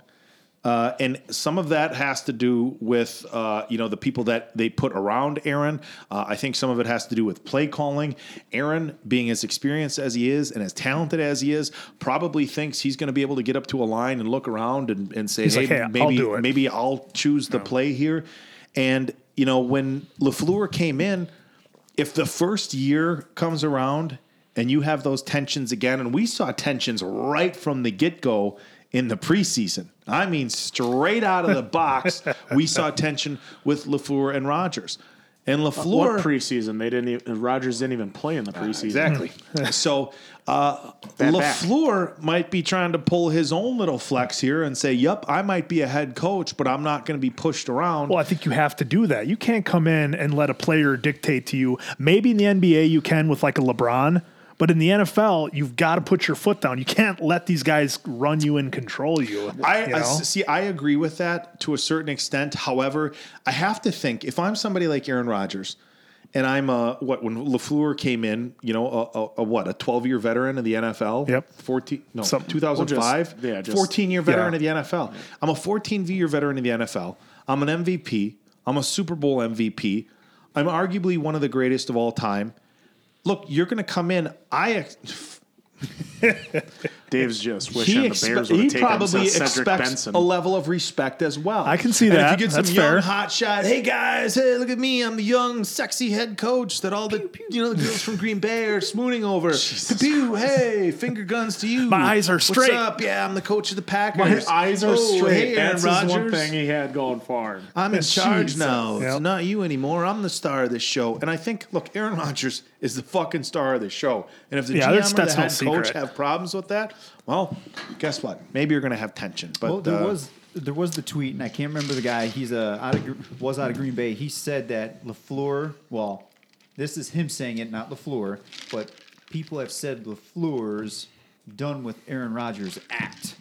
Uh, and some of that has to do with uh, you know the people that they put around Aaron. Uh, I think some of it has to do with play calling. Aaron, being as experienced as he is and as talented as he is, probably thinks he's going to be able to get up to a line and look around and, and say, He's "Hey, like, "Hey, I'll maybe it." maybe I'll choose the play here." And you know when Lafleur came in, if the first year comes around and you have those tensions again, and we saw tensions right from the get go in the preseason. I mean, straight out of the box, we saw tension with Lafleur and Rodgers. And what Lafleur, preseason? They didn't. Even, Rodgers didn't even play in the preseason. exactly. so uh, Lafleur might be trying to pull his own little flex here and say, "Yep, I might be a head coach, but I'm not going to be pushed around." Well, I think you have to do that. You can't come in and let a player dictate to you. Maybe in the NBA you can with like a LeBron, but in the NFL you've got to put your foot down. You can't let these guys run you and control you. I, you I see. I agree with that to a certain extent. However, I have to think if I'm somebody like Aaron Rodgers, and I'm a what when Lafleur came in, you know, a, a, a what a 12 year veteran of the NFL. Yep. 14 no Some- 2005. Well, just- yeah, just- 14 year veteran yeah. of the NFL. I'm a 14 year veteran of the NFL. I'm an MVP. I'm a Super Bowl MVP. I'm arguably one of the greatest of all time. Look, you're going to come in. I Dave's just wishing he, the expe- Bears would he have taken him probably since Cedric expects Benson. a level of respect as well. I can see And that. If you get That's some young fair. hot shot, hey guys, hey look at me, I'm the young sexy head coach that all the you know the girls from Green Bay are swooning over. Pew, hey, finger guns to you. My eyes are straight. What's up? Yeah, I'm the coach of the My Packers. eyes are Oh, straight. Hey, Aaron That's his one Rodgers. thing he had going for him. I'm in charge Jesus. now. It's not you anymore. I'm the star of this show. And I think, look, Aaron Rodgers is the fucking star of the show. And if the Yeah, GM that's- or the that's no head coach secret. have problems with that, well, guess what? Maybe you're going to have tension. But well, there uh, was there was the tweet, and I can't remember the guy. He's a out of, was out of Green Bay. He said that Lafleur. Well, this is him saying it, not Lafleur. But people have said Lafleur's done with Aaron Rodgers' act.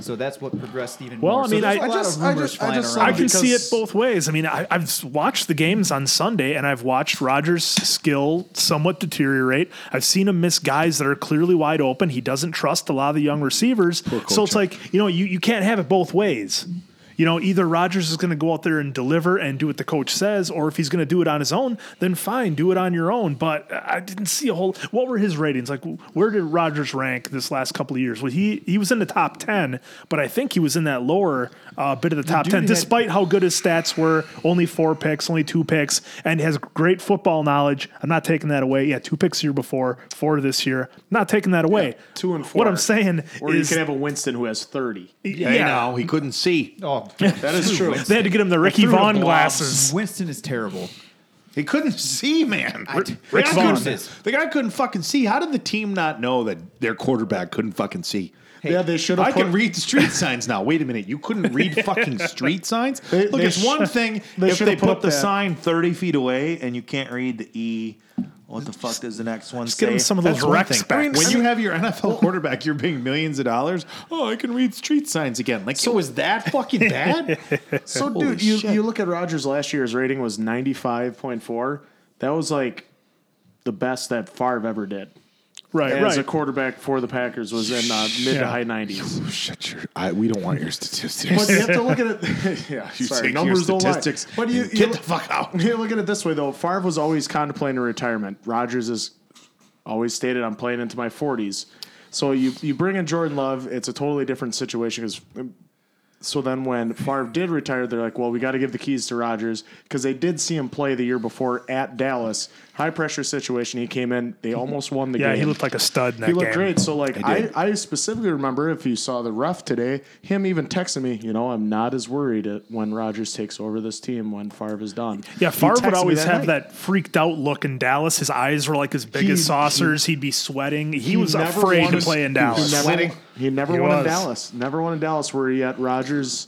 So that's what progressed even Well, more. I So mean, there's I- a I lot just- I just- I just. I can see it both ways. I mean, I, I've watched the games on Sunday, and I've watched Rodgers' skill somewhat deteriorate. I've seen him miss guys that are clearly wide open. He doesn't trust a lot of the young receivers. So it's like you know, you, you can't have it both ways. You know, either Rodgers is going to go out there and deliver and do what the coach says, or if he's going to do it on his own, then fine, do it on your own. But I didn't see a whole. What were his ratings? Like, where did Rodgers rank this last couple of years? Well, he he was in the top ten, but I think he was in that lower uh, bit of the top dude ten, had- despite how good his stats were. Only four picks, only two picks, and has great football knowledge. I'm not taking that away. Yeah, two picks the year before, four this year. Not taking that away. Two and four. What I'm saying Or you is, can have a Winston who has 30. yeah, Hey, now he couldn't see. Oh, That is true. they had to get him the Ricky threw the Vaughn glasses. Winston is terrible. He couldn't see, man. the, Rick guy Vaughn. couldn't, the guy couldn't fucking see. How did the team not know that their quarterback couldn't fucking see? Yeah, they should have I put, can read street signs now. Wait a minute. You couldn't read fucking street signs? They- Look, they it's sh- one thing they if they put put, up the that- sign 30 feet away and you can't read the E. What the fuck does the next one Just say? get him some of those rec thing. specs. when you have your NFL quarterback, you're paying millions of dollars. Oh, I can read street signs again. Like, so is that fucking bad? So, dude, you, you look at Rodgers last year's rating was 95.4. That was like the best that Favre ever did. Right, As a quarterback for the Packers was in uh, mid Yeah. to high 90s. Shut your. I, we don't want your statistics. But you have to look at it. yeah, You sorry, take your numbers don't lie. statistics But you, you get look- the fuck out. You look at it this way though. Favre was always contemplating retirement. Rodgers is always stated, "I'm playing into my 40s." So you you bring in Jordan Love, it's a totally different situation because. So then, when Favre did retire, they're like, "Well, we got to give the keys to Rodgers because they did see him play the year before at Dallas, high pressure situation. He came in, they almost won the Yeah, game. Yeah, he looked like a stud in that He looked game. great. So like I. I specifically remember if you saw the ref today, him even texting me, you know, I'm not as worried when Rodgers takes over this team when Favre is done. Yeah, He Favre would me always have night. that freaked out look in Dallas. His eyes were like as big He- as saucers. He'd be sweating. He, was afraid won to play in he Dallas. never, Sweating. He never He won was. in Dallas. Never won in Dallas where he had Rodgers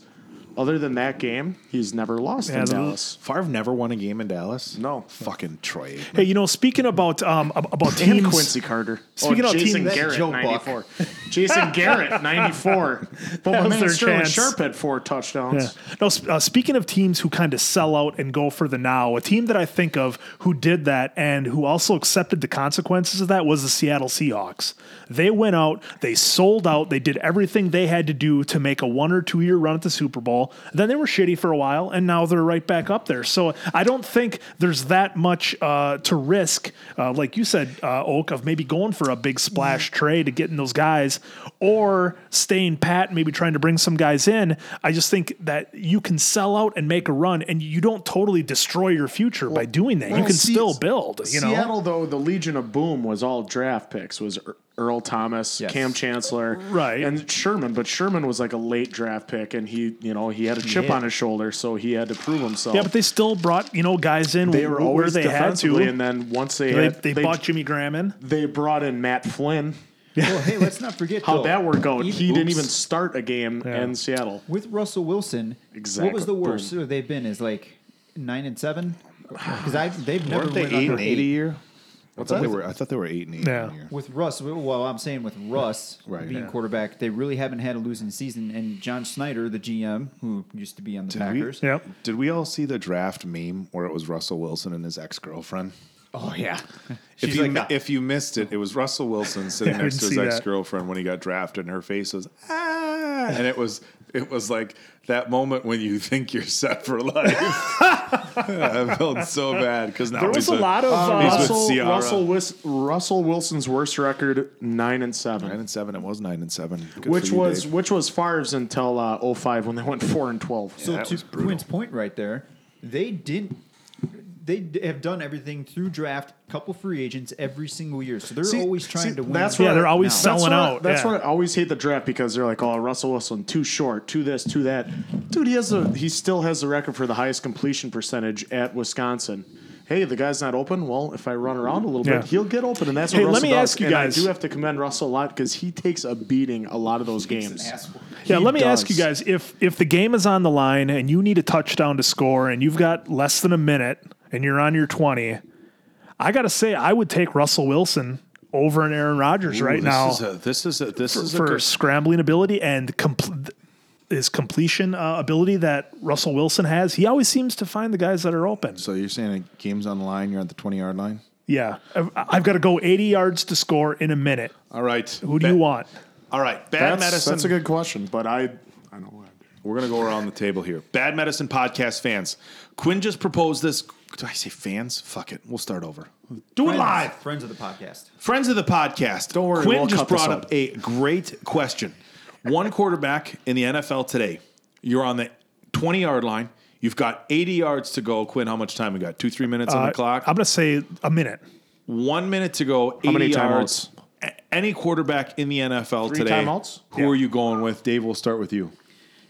other than that game, he's never lost Yeah, in Dallas. Favre never won a game in Dallas. No. fucking Troy. Aikman. Hey, you know, speaking about um ab- about And teams, Quincy Carter. Speaking oh, of Jason teams- Garrett, Joe Buck. 94. Jason Garrett, 94. But my was man their Sterling chance. Sharpe had four touchdowns. Yeah. No, sp- uh, speaking of teams who kind of sell out and go for the now, a team that I think of who did that and who also accepted the consequences of that was the Seattle Seahawks. They went out, they sold out, they did everything they had to do to make a one or two year run at the Super Bowl. Then they were shitty for a while, and now they're right back up there. So I don't think there's that much uh, to risk, uh, like you said, uh, Oak, of maybe going for a big splash trade to getting those guys or staying pat, and maybe trying to bring some guys in. I just think that you can sell out and make a run, and you don't totally destroy your future by doing that. you can Se- still build. You know, Seattle, though, the Legion of Boom was all draft picks. Was Er- Earl Thomas, Yes. Kam Chancellor, Right. and Sherman. But Sherman was like a late draft pick, and he, you know, he had a chip Yeah. on his shoulder, so he had to prove himself. yeah, but they still brought you know guys in they were where always they had to. and then once they They, had, they, bought Jimmy Graham in. they brought in Matt Flynn. Well, hey, let's not forget How'd that worked out? even- He didn't even start a game in Seattle. with Russell Wilson. Exactly. What was the worst Boom. they've been? Is like nine and seven because I they've never Weren't they went eight under and eight a year? What's I thought that? they were. I thought they were eight and eight Yeah. a year. With Russ, well, I'm saying with Russ Right. being Yeah. quarterback, they really haven't had a losing season. And John Schneider, the GM, who used to be on the we- Packers, Yep. Did we all see the draft meme where it was Russell Wilson and his ex girlfriend? oh yeah, If she's you, like, if you missed it, it was Russell Wilson sitting Yeah, next to his ex girlfriend when he got drafted, and her face was ah, and it was it was like that moment when you think you're set for life, I felt so bad because now There was he's a lot of Uh, he's with Russell, Russell, Wis- Russell Wilson's worst record nine and seven, nine and seven. It was nine and seven, Good which you, was Dave. which was Favre's until uh, 05 when they went four and twelve. So to. Quinn's point right there, they didn't. They have done everything through draft, couple free agents every single year. So they're See- always trying see, to win. that's Yeah, what they're always now. Selling why- out. That's yeah. why I always hate the draft because they're like, "Oh, Russell Wilson too short, too this, too that." Dude, he has a he still has the record for the highest completion percentage at Wisconsin. Hey, the guy's not open. Well, if I run around a little Yeah. bit, he'll get open, and that's what Hey, let me does. ask you And guys- I do have to commend Russell a lot because he takes a beating a lot of those games. Yeah, He let me ask you guys if if the game is on the line and you need a touchdown to score and you've got less than a minute and you're on your 20, I got to say I would take Russell Wilson over an Aaron Rodgers Ooh, right this now Is a, this is a, this is a for good, scrambling ability and compl- his completion uh, ability that Russell Wilson has. He always seems to find the guys that are open. So you're saying a game's on the line? You're at the twenty yard line. Yeah, I've, I've got to go 80 yards to score in a minute. All right. Who do you want? All right. Bad That's, medicine. that's a good question, but I I know what. We're gonna go around the table here. Bad medicine podcast fans. Quinn just proposed this. Did I say fans? Fuck it. We'll start over. Do it Friends, live. friends of the podcast. Friends of the podcast. Don't worry, Quinn we'll just cut this brought out. up a great question. One quarterback in the NFL today. You're on the 20 yard line. You've got 80 yards to go. Quinn, how much time we got? Two, three minutes on Uh, the clock. I'm going to say a minute. One minute to go. 80 many yards. A- Any quarterback in the NFL Three today. timeouts? Who are you going with? Dave, we'll start with you.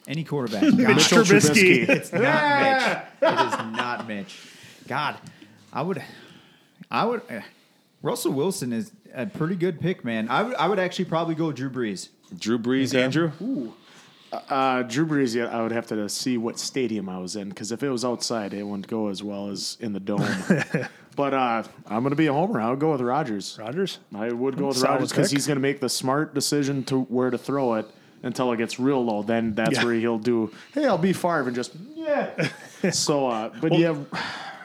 Any quarterback. Mitch God, Trubisky. it's not Mitch. It is not Mitch. God, I would, I would. Uh, Russell Wilson is a pretty good pick, man. I would, I would actually probably go Drew Brees. Drew Brees, Andrew. Uh, Drew Brees, yeah, I would have to see what stadium I was in because if it was outside, it wouldn't go as well as in the dome. but uh, I'm going to be a homer. I would go with Rodgers. Rodgers? I would go with Solid Rodgers because he's going to make the smart decision to where to throw it until it gets real low. Then that's Yeah. where he'll do. Hey, I'll be Favre and just yeah. so, uh, but yeah,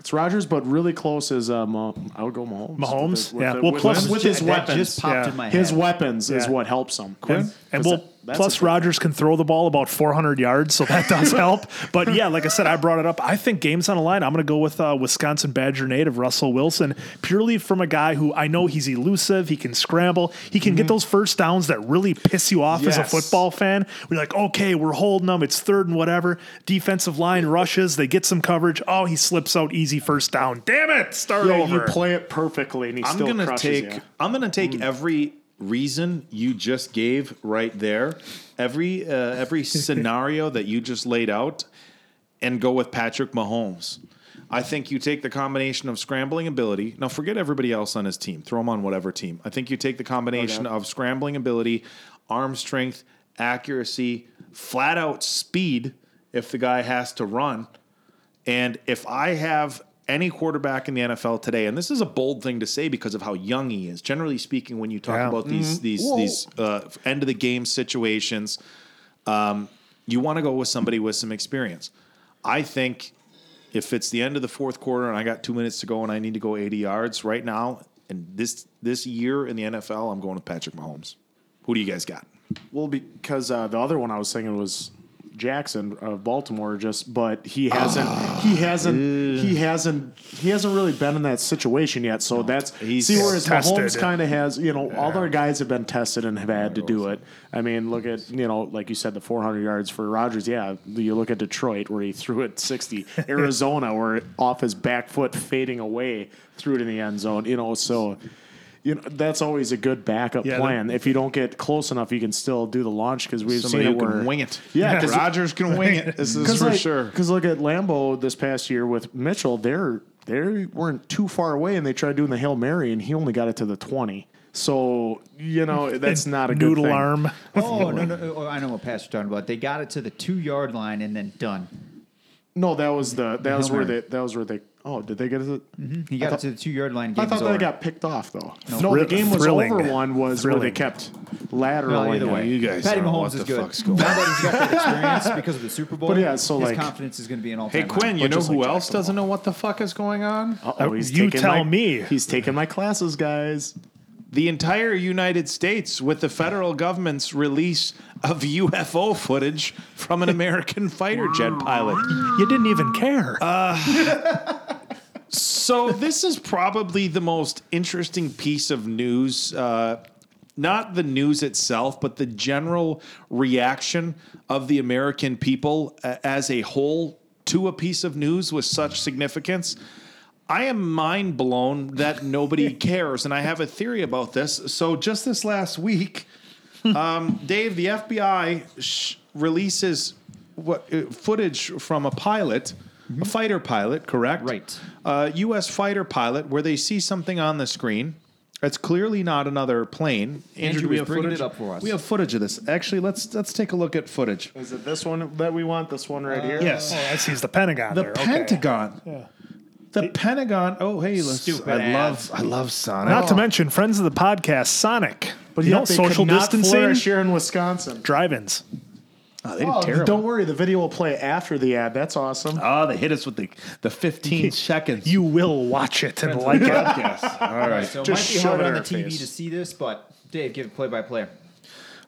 it's Rodgers, but really close is um, uh, I would go Mahomes. Mahomes? With the- with Yeah. the- Well, with, plus- with his That weapons. just popped Yeah. in my his head. weapons is Yeah. what helps him. And, and well, that's plus a- Rodgers can throw the ball about 400 yards, so that does help. But yeah, like I said, I brought it up. I think games on the line. I'm going to go with uh, Wisconsin Badger native Russell Wilson, purely from a guy who I know he's elusive. He can scramble. He can get those first downs that really piss you off as a football fan. We're like, okay, we're holding them. It's third and whatever. Defensive line rushes. They get some coverage. Oh, he slips out easy first down. Damn it! Start Yeah, over. you play it perfectly, and he I'm still gonna crushes take. you. I'm gonna take Mm. every reason you just gave right there, every uh, every scenario that you just laid out, and go with Patrick Mahomes. I think you take the combination of scrambling ability. Now, forget everybody else on his team. Throw him on whatever team. I think you take the combination of scrambling ability, arm strength, accuracy, flat out speed. If the guy has to run, and if I have any quarterback in the NFL today, and this is a bold thing to say because of how young he is. Generally speaking, when you talk Yeah. about these these Whoa. these uh, end of the game situations, um, you want to go with somebody with some experience. I think if it's the end of the fourth quarter and I got two minutes to go and I need to go 80 yards right now, and this this year in the NFL, I'm going with Patrick Mahomes. Who do you guys got? Well, because uh, the other one I was thinking was Jackson of Baltimore. Just, but he hasn't, he hasn't, he hasn't, he hasn't really been in that situation yet. So that's He's see, whereas tested. Mahomes kind of has. You know, all their guys have been tested and have had to do it. I mean, look at you know, like you said, the 400 yards for Rodgers. Yeah, you look at Detroit where he threw it 60. Arizona where off his back foot fading away threw it in the end zone. You know, so. You know, that's always a good backup Yeah, plan. If you don't get close enough, you can still do the launch because we've seen it where can wing it. Yeah, Yeah. 'cause- Rodgers can wing it. This is for like, sure. Because look at Lambeau this past year with Mitchell. They're they weren't too far away, and they tried doing the hail mary, and he only got it to the twenty. So you know that's not a good noodle thing. arm. Oh no, no, oh, I know what Pat's talking about. They got it to the two yard line and then done. No, that was the that was where they that was where they. Oh, did they get it? He got thought- it to the two yard line. I thought they got picked off though. No, Thrill- the game was thrilling. over. One was where they kept lateral. Well, either way, You guys Patty don't know Mahomes what is the good. fuck's going now that he's got that experience because of the Super Bowl, But yeah, so his like- confidence is going to be an all Hey time. Quinn, you But know who like else doesn't know what the fuck is going on? Uh-oh, Uh, you taking tell my- me. He's taking my classes, guys. The entire United States with the federal government's release of UFO footage from an American fighter jet pilot. You didn't even care. So this is probably the most interesting piece of news. Uh, not the news itself, but the general reaction of the American people uh, as a whole to a piece of news with such significance. I am mind blown that nobody cares, and I have a theory about this. So just this last week, um, Dave, the FBI sh- releases what uh, footage from a pilot, a fighter pilot, correct? Right. Uh, U.S. fighter pilot, where they see something on the screen. It's clearly not another plane. Andrew do we have bringing footage? it up for us. We have footage of this. Actually, let's let's take a look at footage. Is it this one that we want? This one right here? yes. Oh, I see. It's the Pentagon The there. Okay. Pentagon. The Pentagon. Oh, hey, let's, Stupid I love ads. I love Sonic. Not to oh. mention, friends of the podcast, Sonic. But you Yet know, they social could not distancing, flourish here in Wisconsin. drive-ins. oh, they did Oh, terrible. don't worry, the video will play after the ad. That's awesome. Oh, they hit us with the the 15 seconds. You will watch it and like it. podcast. All right. So it Just might be shove hard it on the TV face. to see this, but Dave, give it play by play.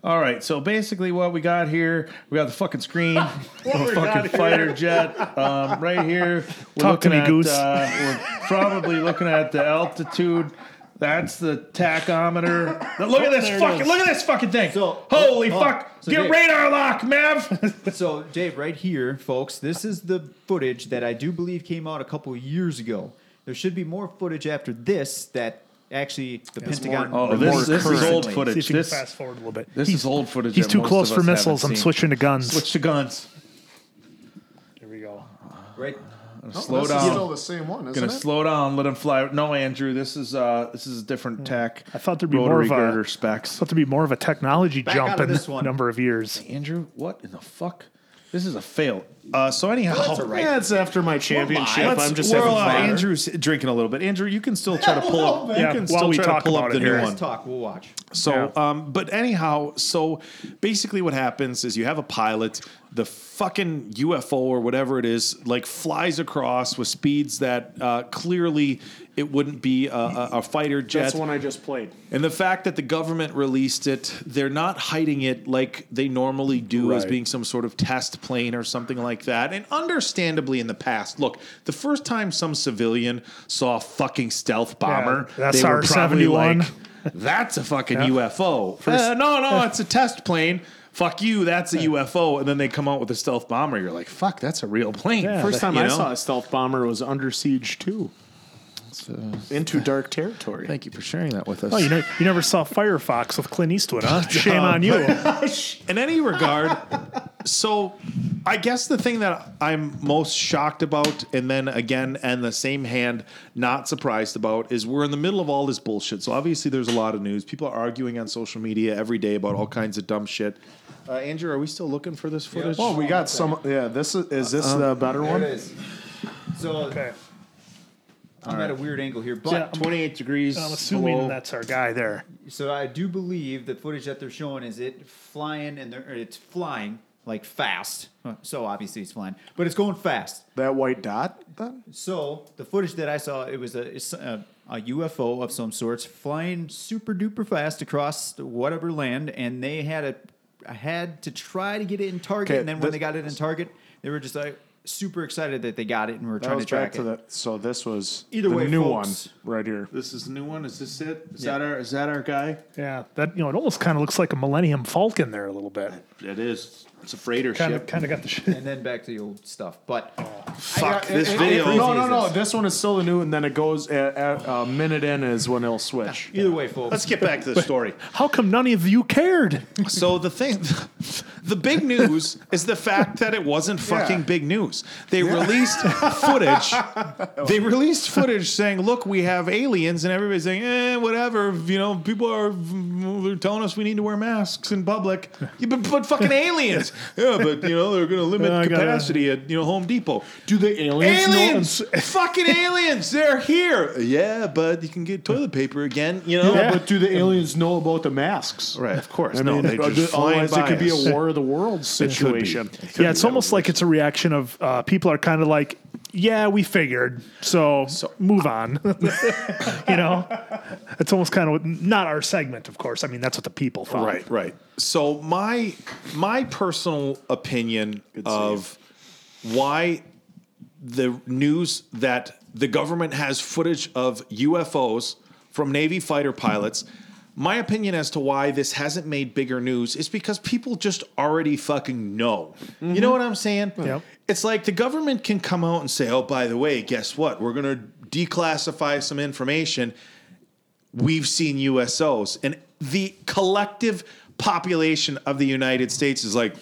All right, so basically, what we got here, we got the fucking screen, a fucking got here? fighter jet. Um, right here, we're Talk to me, at, Goose. Uh, we're probably looking at the altitude. That's the tachometer. Now Look at this fucking. Look at this fucking thing. So- Holy oh, fuck! so Get Dave- radar lock, Mav. So, Dave, right here, folks, this is the footage that I do believe came out a couple years ago. There should be more footage after this that actually the Pentagon. oh, released this, this is old recently. footage. See if you This, can fast forward a little bit. this he's, is old footage. He's that too most close of for us missiles. haven't I'm seen. switching to guns. Switch to guns. Here we go. Right. Slow this down. is still the same one, isn't Gonna it? slow down, let him fly. No, Andrew, this is uh this is a different tech. I thought there'd be more rotary of a- girder specs. Thought to be more of a technology Back jump out of in this a one. number of years. Andrew, what in the fuck? This is a fail. Uh, so anyhow, that's all right. Yeah, it's after my championship. Let's- I'm just well, having uh, fun. Andrew's drinking a little bit. Andrew, you can still try to pull up. You Yeah, can while still we try to talk pull about up it the here. new Let's one. talk. We'll watch. So, Yeah. um, but anyhow, so basically, what happens is you have a pilot, the fucking UFO or whatever it is, like flies across with speeds that uh, clearly it wouldn't be a, a, a fighter jet. That's the one I just played. And the fact that the government released it, they're not hiding it like they normally do as being some sort of test plane or something like that. And understandably, in the past, look, the first time some civilian saw a fucking stealth bomber, that's they were probably 71. like, that's a fucking Yeah. UFO. Uh, no, no, it's a test plane. Fuck you, that's a UFO. And then they come out with a stealth bomber. You're like, fuck, that's a real plane. Yeah. First time You I know? saw a stealth bomber was Under Siege 2. Into dark territory. Thank you for sharing that with us. Oh, you know, you never saw Firefox with Clint Eastwood, huh? Shame on you. in any regard, so I guess the thing that I'm most shocked about, and then again, and the same hand, not surprised about, is we're in the middle of all this bullshit. So obviously, there's a lot of news. People are arguing on social media every day about all kinds of dumb shit. Uh, Andrew, are we still looking for this footage? Oh, we got some. Yeah, this is. Is this the better There one? it is. So Okay. I'm at a weird angle here, but Yeah. 28 degrees. I'm assuming below. that's our guy there. So I do believe the footage that they're showing is it flying and they're, it's flying like fast. So obviously it's flying, but it's going fast. That white dot? Then? So the footage that I saw, it was a, it's a, a UFO of some sorts flying super duper fast across whatever land, and they had a had to try to get it in target, Okay, and then when this- they got it in target, they were just like super excited that they got it and were That trying to track to it. the. So this was Either the way, new folks. one right here. This is the new one. Is this it? Is Yeah. that our? Is that our guy? Yeah, that you know, it almost kind of looks like a Millennium Falcon there a little bit. It is. It's a freighter Kind of, ship. kind of got the shit. And then back to the old stuff, but Fuck Yeah, this it- it- video. it- no, no, no. This one is still the new, and then it goes at, at a minute in is when it'll switch. either way, folks. Let's get back to the story. How come none of you cared? So the thing, the big news is the fact that it wasn't fucking Yeah. big news. They released footage. They released footage saying, "Look, we have aliens," and everybody's saying, "Eh, whatever." You know, people are they're telling us we need to wear masks in public. You've been but fucking aliens. Yeah, but you know they're going to limit I gotta- capacity at you know Home Depot. Do the aliens? Aliens, fucking aliens, they're here. Yeah, but you can get toilet paper again. You know. Know, yeah, but do the aliens know about the masks? Right, of course. I no, mean, they uh, just flying otherwise by it could be us. a War of the Worlds It could be. situation. It could yeah, it's be. almost like it's a reaction of uh, people are kind of like, yeah, we figured. So, move on. you know, it's almost kind of not our segment, of course. I mean, that's what the people thought. Right, right. So my my personal opinion of why the news that the government has footage of UFOs from Navy fighter pilots. My opinion as to why this hasn't made bigger news is because people just already fucking know. You know what I'm saying? Yep. It's like the government can come out and say, "Oh, by the way, guess what? We're going to declassify some information." we've seen USOs. And the collective population of the United States is like,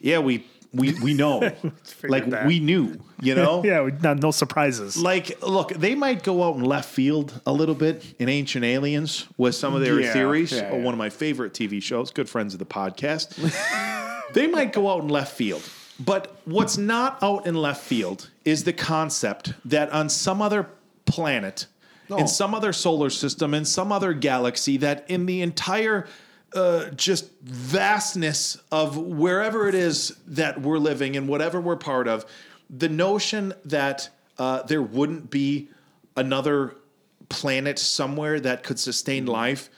yeah, we we we know. like that. we knew, you know? Yeah, we, no, no surprises. Like, look, they might go out in left field a little bit in Ancient Aliens with some of their Yeah, theories. yeah, or yeah. one of my favorite TV shows, good friends of the podcast. they might go out in left field. But what's not out in left field is the concept that on some other planet, in some other solar system, in some other galaxy, that in the entire uh, just vastness of wherever it is that we're living and whatever we're part of, the notion that uh, there wouldn't be another planet somewhere that could sustain life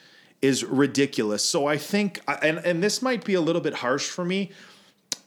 is ridiculous. So I think, and and this might be a little bit harsh for me.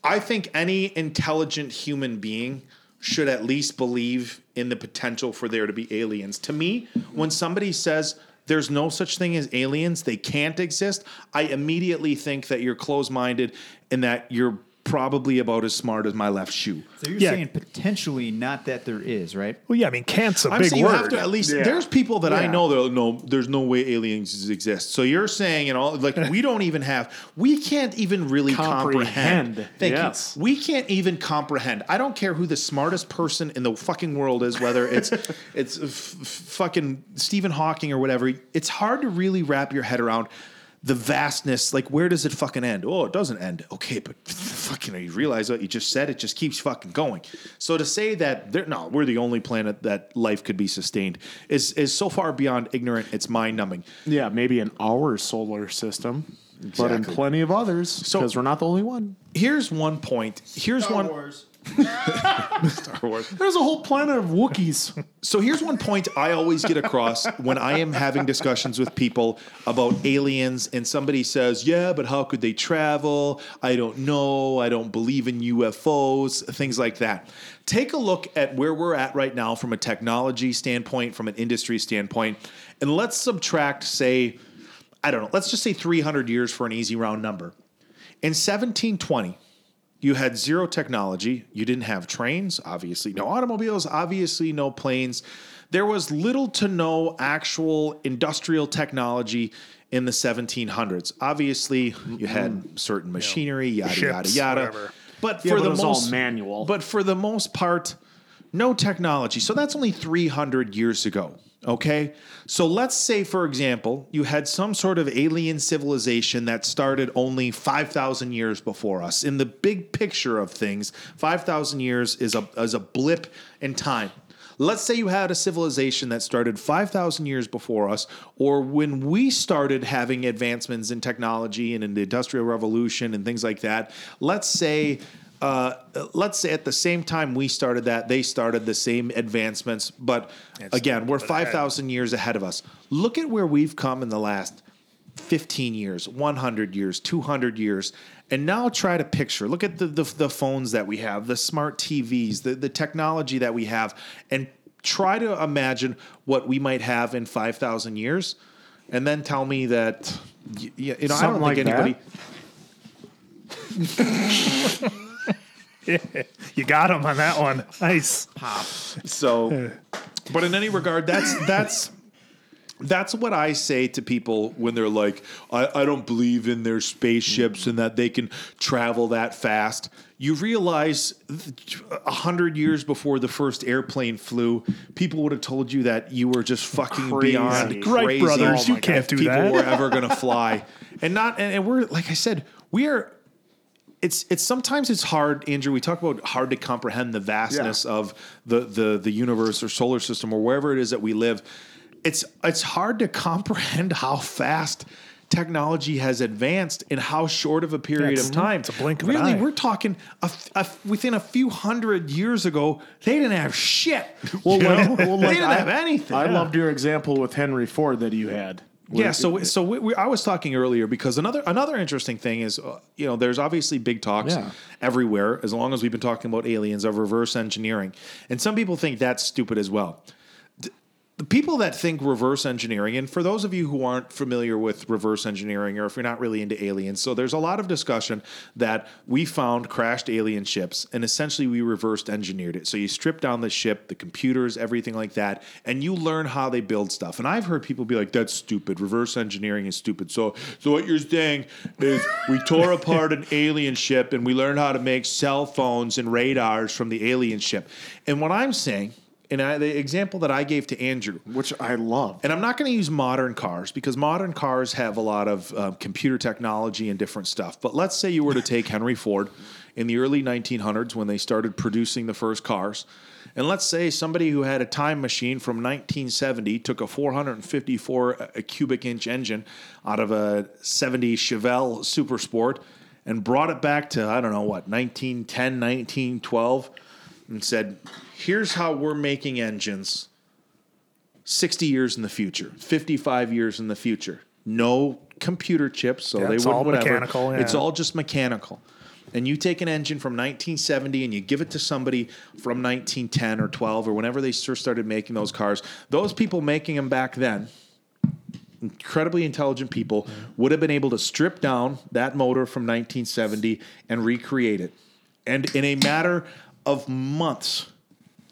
I think any intelligent human being should at least believe in the potential for there to be aliens. To me, when somebody says there's no such thing as aliens, they can't exist, I immediately think that you're closed minded and that you're probably about as smart as my left shoe. So you're Yeah. saying potentially not that there is, right? well, yeah, I mean, can't's a I'm big saying you word. have to at least. Yeah. There's people that I Yeah. know that are, no, there's no way aliens exist. So you're saying, you know, like we don't even have, we can't even really comprehend. Comprehend. Thank Yes. you. We can't even comprehend. I don't care who the smartest person in the fucking world is, whether it's it's f- f- fucking Stephen Hawking or whatever. It's hard to really wrap your head around. The vastness, like where does it fucking end? Oh, it doesn't end. Okay, but fucking, you realize what you just said? It just keeps fucking going. So to say that there, no, we're the only planet that life could be sustained is is so far beyond ignorant. It's mind numbing. Yeah, maybe in our solar system, but in plenty of others because we're not the only one. Here's one point. Here's one. There's a whole planet of Wookiees. So here's one point I always get across when I am having discussions with people about aliens, and somebody says, Yeah, but how could they travel? I don't know. I don't believe in UFOs, things like that. Take a look at where we're at right now from a technology standpoint, from an industry standpoint, and let's subtract, say, I don't know, let's just say 300 years for an easy round number. In 1720, you had zero technology. You didn't have trains, obviously, no automobiles, obviously, no planes. There was little to no actual industrial technology in the 1700s. Obviously, you had mm-hmm. certain machinery, yada, yada, Ships, yada. whatever. But Yeah, for but the it was all most manual. But for the most part, no technology. So that's only 300 years ago. Okay. So let's say, for example, you had some sort of alien civilization that started only 5,000 years before us. In the big picture of things, 5,000 years is a, is a blip in time. Let's say you had a civilization that started 5,000 years before us, or when we started having advancements in technology and in the Industrial Revolution and things like that. Let's say uh, let's say at the same time we started that, they started the same advancements, but again, we're 5,000 years ahead of us. Look at where we've come in the last 15 years, 100 years, 200 years. And now try to picture, look at the, the, the phones that we have, the smart TVs, the, the technology that we have, and try to imagine what we might have in 5,000 years. And then tell me that, y- y- you know, I don't like think that? anybody. You got him on that one. Nice. pop. So, but in any regard, that's that's that's what I say to people when they're like, I, I don't believe in their spaceships and that they can travel that fast. You realize a hundred years before the first airplane flew, people would have told you that you were just fucking Crazy. beyond Right, crazy. brothers, you oh can't do people that. People were ever going to fly, and not and, and we're like I said, we are it's it's sometimes it's hard, Andrew. We talk about hard to comprehend the vastness of the the the universe or solar system or wherever it is that we live. It's it's hard to comprehend how fast technology has advanced in how short of a period it's- of time. it's a blink of an really, eye. we're talking a a within a few hundred years ago, they didn't have shit. Well, you like- well, they didn't I- have anything. I loved your example with Henry Ford that you had. Yeah, so so we, we, I was talking earlier because another another interesting thing is uh, you know there's obviously big talks Yeah. everywhere as long as we've been talking about aliens of reverse engineering, and some people think that's stupid as well. The people that think reverse engineering, and for those of you who aren't familiar with reverse engineering, or if you're not really into aliens, so there's a lot of discussion that we found crashed alien ships, and essentially we reversed engineered it. So you strip down the ship, the computers, everything like that, and you learn how they build stuff. And I've heard people be like, "That's stupid. Reverse engineering is stupid." So, so what you're saying is we tore apart an alien ship and we learned how to make cell phones and radars from the alien ship. And what I'm saying. And I, the example that I gave to Andrew, which I love. and I'm not going to use modern cars because modern cars have a lot of uh, computer technology and different stuff. But let's say you were to take Henry Ford in the early 1900s when they started producing the first cars. And let's say somebody who had a time machine from 1970 took a 454 uh, cubic inch engine out of a 70 Chevelle Super Sport and brought it back to, I don't know what, 1910, 1912, and said, here's how we're making engines 60 years in the future, 55 years in the future. No computer chips, so Yeah, they wouldn't whatever. yeah. It's all just mechanical. And you take an engine from 1970 and you give it to somebody from 1910 or 12 or whenever they first started making those cars. Those people making them back then, incredibly intelligent people, would have been able to strip down that motor from 1970 and recreate it. And in a matter of months,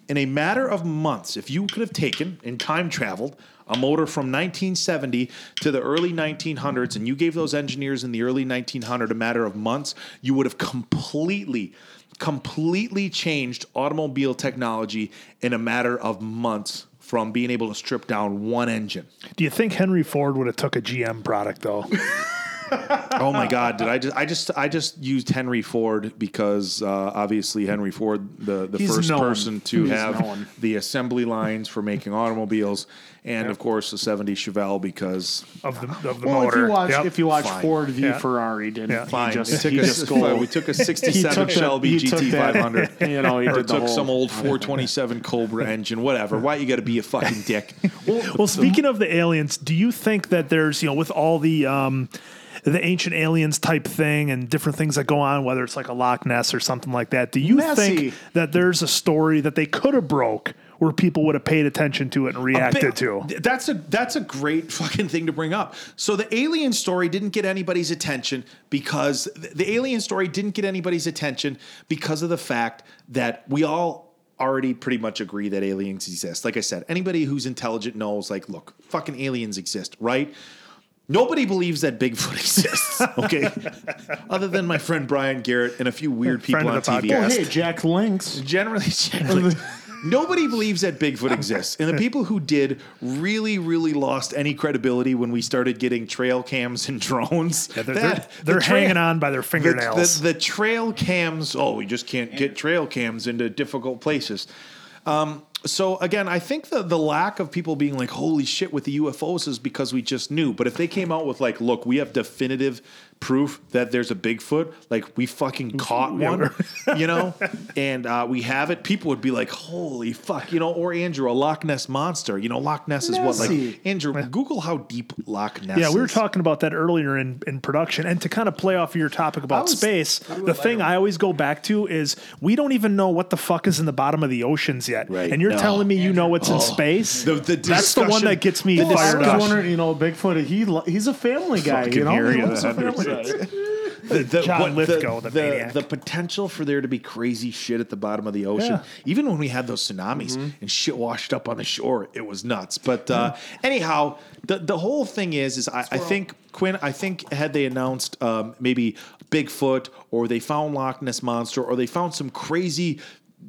in a matter of months, if you could have taken and time traveled a motor from 1970 to the early 1900s and you gave those engineers in the early 1900 a matter of months, you would have completely, completely changed automobile technology in a matter of months from being able to strip down one engine. Do you think Henry Ford would have took a GM product though? oh my God! Did I just I just I just used Henry Ford because uh, obviously Henry Ford, the the He's first known. person to He's have known. the assembly lines for making automobiles, and of course the '70 Chevelle because of the of the well, motor. if you watch Yep. if you watch Fine. Ford v Yeah. Ferrari, didn't Yeah. he fine. just it took he a, just go, we took a '67 Shelby he took that- GT500. You know, he or the took whole- some old 427 Cobra engine, whatever. Why you got to be a fucking dick? Well, speaking of the aliens, do you think that there's you know with all the um, the ancient aliens type thing and different things that go on, whether it's like a Loch Ness or something like that, do you Nessie. think that there's a story that they could have broke where people would have paid attention to it and reacted to? That's a that's a great fucking thing to bring up. So the alien story didn't get anybody's attention because the alien story didn't get anybody's attention because of the fact that we all already pretty much agree that aliens exist. Like I said, anybody who's intelligent knows like look, fucking aliens exist, right? Nobody believes that Bigfoot exists, okay? Other than my friend Brian Garrett and a few weird people on TV. podcast. Oh, hey, Jack Links. Generally, Jack generally nobody believes that Bigfoot exists. And the people who did really, really lost any credibility when we started getting trail cams and drones. They're, That- they're, they're tra- hanging on by their the, fingernails. the, the trail cams, oh, we just can't get trail cams into difficult places. Um, so again, I think the the lack of people being like, "Holy shit!" with the UFOs is because we just knew. But if they came out with like, "Look, we have definitive proof that there's a Bigfoot," like we fucking caught one, you know, and uh, we have it, people would be like, "Holy fuck!" You know, or Andrew, a Loch Ness monster. You know, Loch Ness is what like Andrew. Google how deep Loch Ness. Yeah, we were is. talking about that earlier in, in production. And to kind of play off your topic about was- space, the thing I always go back to is we don't even know what the fuck is in the bottom of the oceans yet. Right. And you're No. telling me you know what's in space? The- the That's the one that gets me the Well, I was up. wondering, you know, Bigfoot. He he's a family guy. Fucking You know, Harry he loves a Anderson. family guy. the, the, John what- Lithgow, the the, maniac. the potential for there to be crazy shit at the bottom of the ocean. Yeah. Even when we had those tsunamis and shit washed up on the shore, it was nuts. But uh, anyhow, the the whole thing is, is I, I think Quinn. I think had they announced um, maybe Bigfoot or they found Loch Ness monster or they found some crazy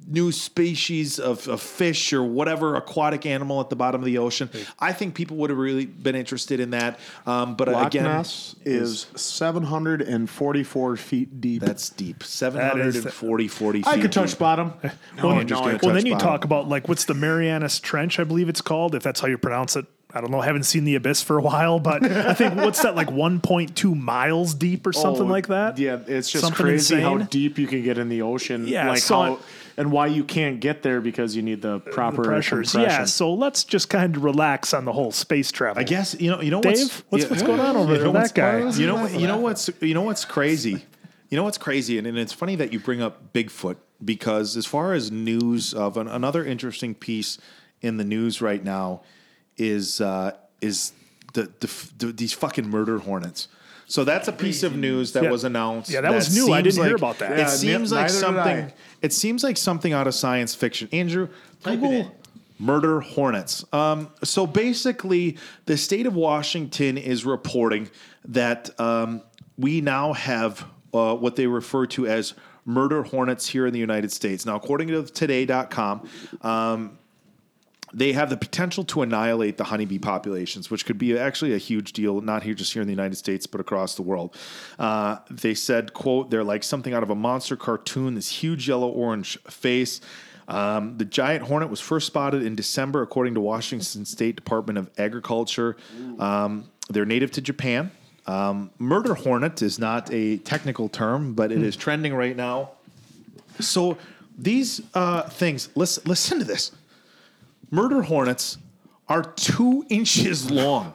new species of, of fish or whatever aquatic animal at the bottom of the ocean. I think people would have really been interested in that. Um, but Loch again, Ness is 744 feet deep. That's deep. That is- 740, 40 feet. I could touch deep. bottom. No, Andrew's gonna well, touch then you bottom. talk about like what's the Marianas Trench, I believe it's called, if that's how you pronounce it. I don't know. I haven't seen the abyss for a while, but I think what's that like 1.2 miles deep or something Oh, like that? Yeah, it's just Something crazy how deep you can get in the ocean. Yeah, like so how and why you can't get there because you need the proper The pressures. compression. Yeah. So let's just kind of relax on the whole space travel. I guess you know you know Dave, what's what's- what's going on over you there with that guy? You know you know what's you know what's crazy. You know what's crazy, and, and it's funny that you bring up Bigfoot because as far as news of an, another interesting piece in the news right now is uh, is the, the, the these fucking murder hornets. So that's a piece of news that Yeah. was announced. Yeah, that was new. I seems didn't hear about that. It Yeah, seems ne- like neither did something. I. It seems like something out of science fiction. Andrew, Type it Google murder hornets. Um, so basically, the state of Washington is reporting that um, we now have uh, what they refer to as murder hornets here in the United States. Now, according to today.com, um, they have the potential to annihilate the honeybee populations, which could be actually a huge deal, not here just here in the United States, but across the world. Uh, they said, "quote They're like something out of a monster cartoon. This huge yellow orange face." Um, the giant hornet was first spotted in December, according to Washington State Department of Agriculture. Um, they're native to Japan. Um, murder hornet is not a technical term, but it is trending right now. So these uh, things, listen, listen to this murder hornets are two inches long.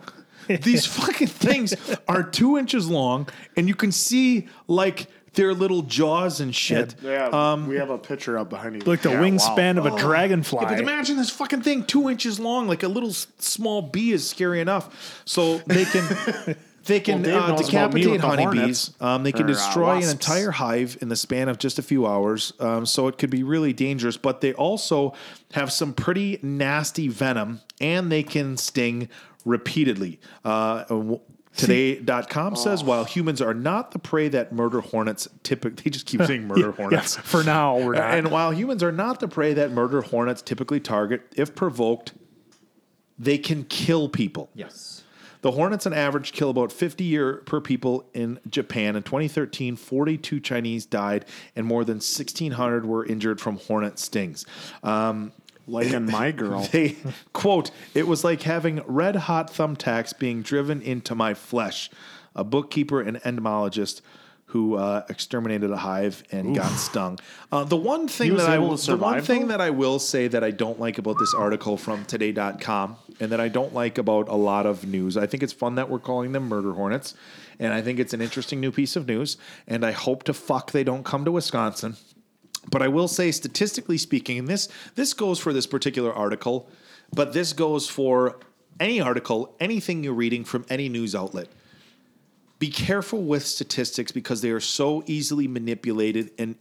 These fucking things are two inches long, and you can see like their little jaws and shit. Yeah, um, we have a picture up behind you. like the Yeah, wingspan wow. of a oh. dragonfly. Yeah, but imagine this fucking thing two inches long, like a little s- small bee is scary enough. So they can they can Well, uh, knows about me decapitate with the honeybees. Um, they can Or, uh, destroy an entire hive in the span of just a few hours. Um, so it could be really dangerous. But they also have some pretty nasty venom, and they can sting repeatedly. Uh, w- Today.com says while humans are not the prey that murder hornets typically, they just keep saying murder hornets. Yeah, for now, we're not. And while humans are not the prey that murder hornets typically target, if provoked, they can kill people. Yes. The hornets on average kill about 50 year per people in Japan. In 2013, 42 Chinese died and more than 1,600 were injured from hornet stings. Um, like in my girl. they quote, it was like having red hot thumbtacks being driven into my flesh. A bookkeeper and entomologist who uh, exterminated a hive and got stung. Uh, the one thing that I will, the one thing though? that I will say that I don't like about this article from today.com and that I don't like about a lot of news. I think it's fun that we're calling them murder hornets and I think it's an interesting new piece of news and I hope to fuck they don't come to Wisconsin. But I will say, statistically speaking, and this this goes for this particular article, but this goes for any article, anything you're reading from any news outlet. Be careful with statistics because they are so easily manipulated and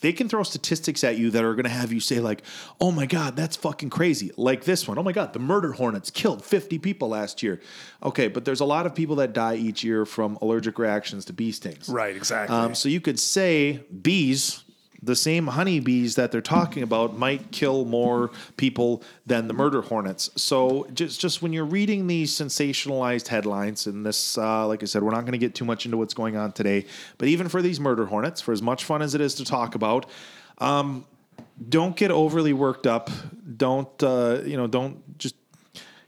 they can throw statistics at you that are going to have you say like, "Oh my god, that's fucking crazy." Like this one. "Oh my god, the murder hornets killed 50 people last year." Okay, but there's a lot of people that die each year from allergic reactions to bee stings. right, exactly. Um, so you could say bees, the same honeybees that they're talking about, might kill more people than the murder hornets. So just just when you're reading these sensationalized headlines, and this, uh, like I said, we're not going to get too much into what's going on today, but even for these murder hornets, for as much fun as it is to talk about. Um, don't get overly worked up. Don't uh, you know? Don't just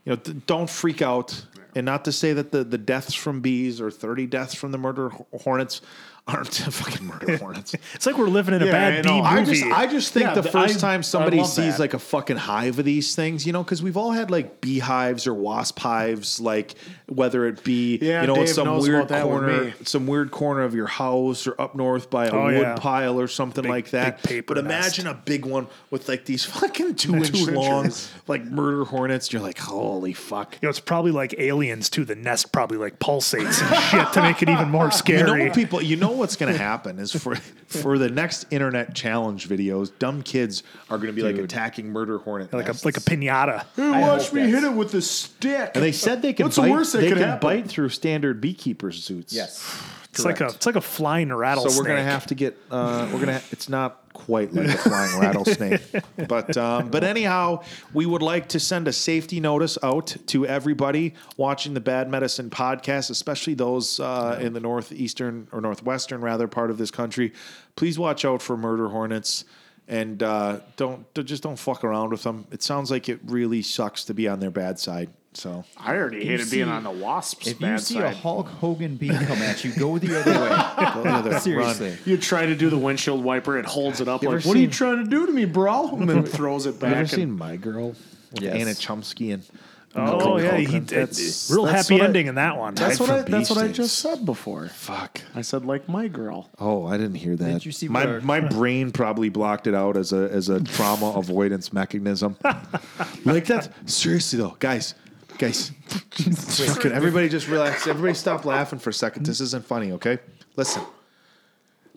you know? d- Don't freak out. And not to say that the, the deaths from bees or thirty deaths from the murder hornets aren't fucking murder hornets. it's like we're living in a Yeah, bad I bee movie. I just I just think Yeah, the th- first I- time somebody sees that. like a fucking hive of these things, you know, because we've all had like beehives or wasp hives, like whether it be Yeah, you know in Dave some weird about that with corner, some weird corner of your house or up north by a Oh, wood yeah. pile or something Big- like that. big paper but nest. imagine a big one with like these fucking two inch Two long inches. like murder hornets. You're like, holy fuck. you know, it's probably like aliens too. The nest probably like pulsates and shit to make it even more You scary. know, people. You know what's going to happen is for for the next internet challenge videos, dumb kids are going to be like attacking murder hornet like a like a pinata. watch hope me hit it with a stick. And they said they can What's the bite. worst that they could can happen? bite through standard beekeeper suits. Yes. It's like a it's like a flying rattlesnake. So we're gonna have to get. Uh, we're gonna. It's not quite like a flying rattlesnake, but um, but anyhow, we would like to send a safety notice out to everybody watching the Bad Medicine podcast, especially those uh, in the northeastern or northwestern rather part of this country. Please watch out for murder hornets. And uh, don't don't- just don't fuck around with them. It sounds like it really sucks to be on their bad side. So I already hated being on the Wasps' If you bad see a side. Hulk Hogan beam come at you, go the other way. Seriously. you try to do the windshield wiper, it holds it up You like, ever "What are you trying to do to me, bro?" And then throws it you ever back. seen My Girl? With Yes. Anna Chlumsky and Oh yeah, he, Culkin. it- That's- real that's happy what I- ending in that one. that's what I. That's what I just said before. fuck. I said like my girl. Oh, I didn't hear that. Didn't you see my where- my brain probably blocked it out as a as a trauma avoidance mechanism. like that. Seriously though, guys, guys, fucking everybody just relax. Everybody stop laughing for a second. This isn't funny, okay? Listen,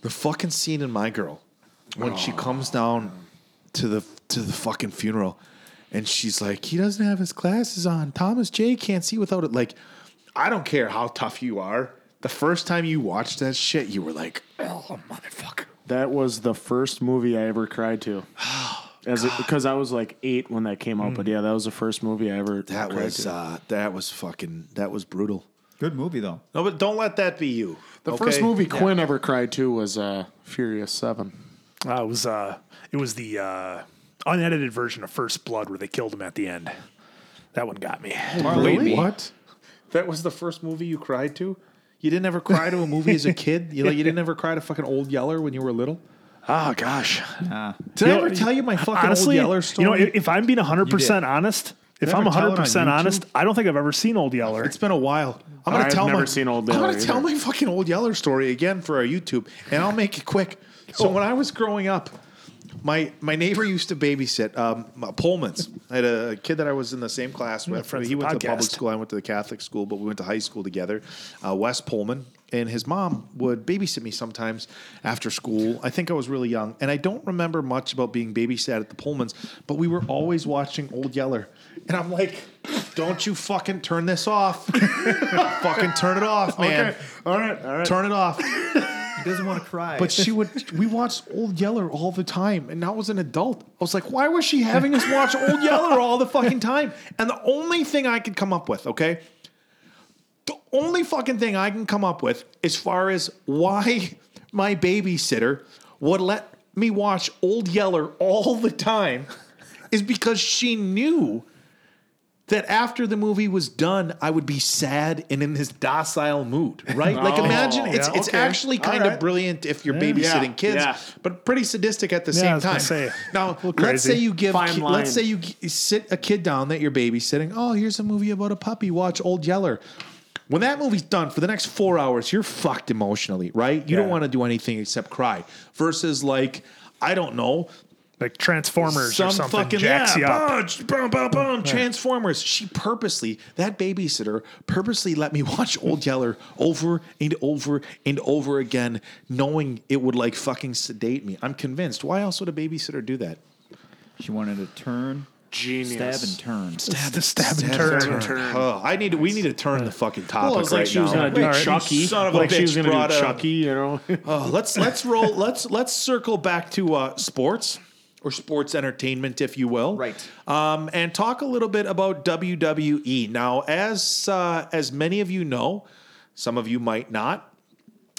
the fucking scene in My Girl when she oh. comes down to the to the fucking funeral, and she's like, he doesn't have his glasses on. Thomas J can't see without it. Like, I don't care how tough you are. The first time you watched that shit, you were like, oh motherfucker. That was the first movie I ever cried to. As because I was like eight when that came out, but yeah, that was the first movie I ever That cried was to. uh, that was fucking that was brutal. Good movie though. No, but don't let that be you. the first movie Quinn ever cried to was uh, Furious Seven. Uh, it was uh, it was the uh, unedited version of First Blood where they killed him at the end. That one got me. Marley. what? That was the first movie you cried to? You didn't ever cry to a movie as a kid? You like you didn't ever cry to fucking Old Yeller when you were little? Oh gosh. Did You I know, ever tell you my fucking Honestly, Old Yeller story? you know, if, if I'm being 100 percent honest, if I I'm ever tell it on 100 percent YouTube? honest, I don't think I've ever seen Old Yeller. It's been a while. I'm gonna I've tell never my, seen Old I'm Yeller gonna tell either. my fucking Old Yeller story again for our YouTube, and I'll make it quick. So when I was growing up, my my neighbor used to babysit um, Pullman's. I had a kid that I was in the same class with. He went to public school. I went to the Catholic school, but we went to high school together. Uh, Wes Pullman and his mom would babysit me sometimes after school. I think I was really young, and I don't remember much about being babysat at the Pullmans. But we were always watching Old Yeller, and I'm like, "Don't you fucking turn this off! fucking turn it off, man! All right, all right. Turn it off!" Doesn't want to cry. But she would. We watched Old Yeller all the time, and now as an adult, I was like, why was she having us watch Old Yeller all the fucking time? And the only thing I could come up with, okay, the only fucking thing I can come up with as far as why my babysitter would let me watch Old Yeller all the time is because she knew that after the movie was done, I would be sad and in this docile mood, right? Like Oh, imagine it's yeah, it's okay. actually All kind of brilliant if you're babysitting Yeah, kids, yeah. but pretty sadistic at the Yeah, same time. say, now, let's say you give ki- let's say you g- sit a kid down that you're babysitting. Oh, here's a movie about a puppy. Watch Old Yeller. When that movie's done for the next four hours, you're fucked emotionally, right? You don't want to do anything except cry. Versus like, I don't know, like Transformers some or something fucking jacks yeah, you up. boom, boom, boom, Transformers. She purposely, that babysitter purposely let me watch Old Yeller over and over and over again, knowing it would like fucking sedate me. I'm convinced. Why else would a babysitter do that? she wanted to turn, Genius. stab, and turn. Stab, the stab and turn. Turn, turn. Oh, I need. To, we need to turn the fucking topic Well, it was like right she was now. gonna do All right. Chucky. Son of a like she was bitch gonna do Chucky. You know. Oh, let's let's roll. Let's let's circle back to uh, sports or sports entertainment, if you will. Right. Um, and talk a little bit about WWE. Now, as uh, as many of you know, some of you might not.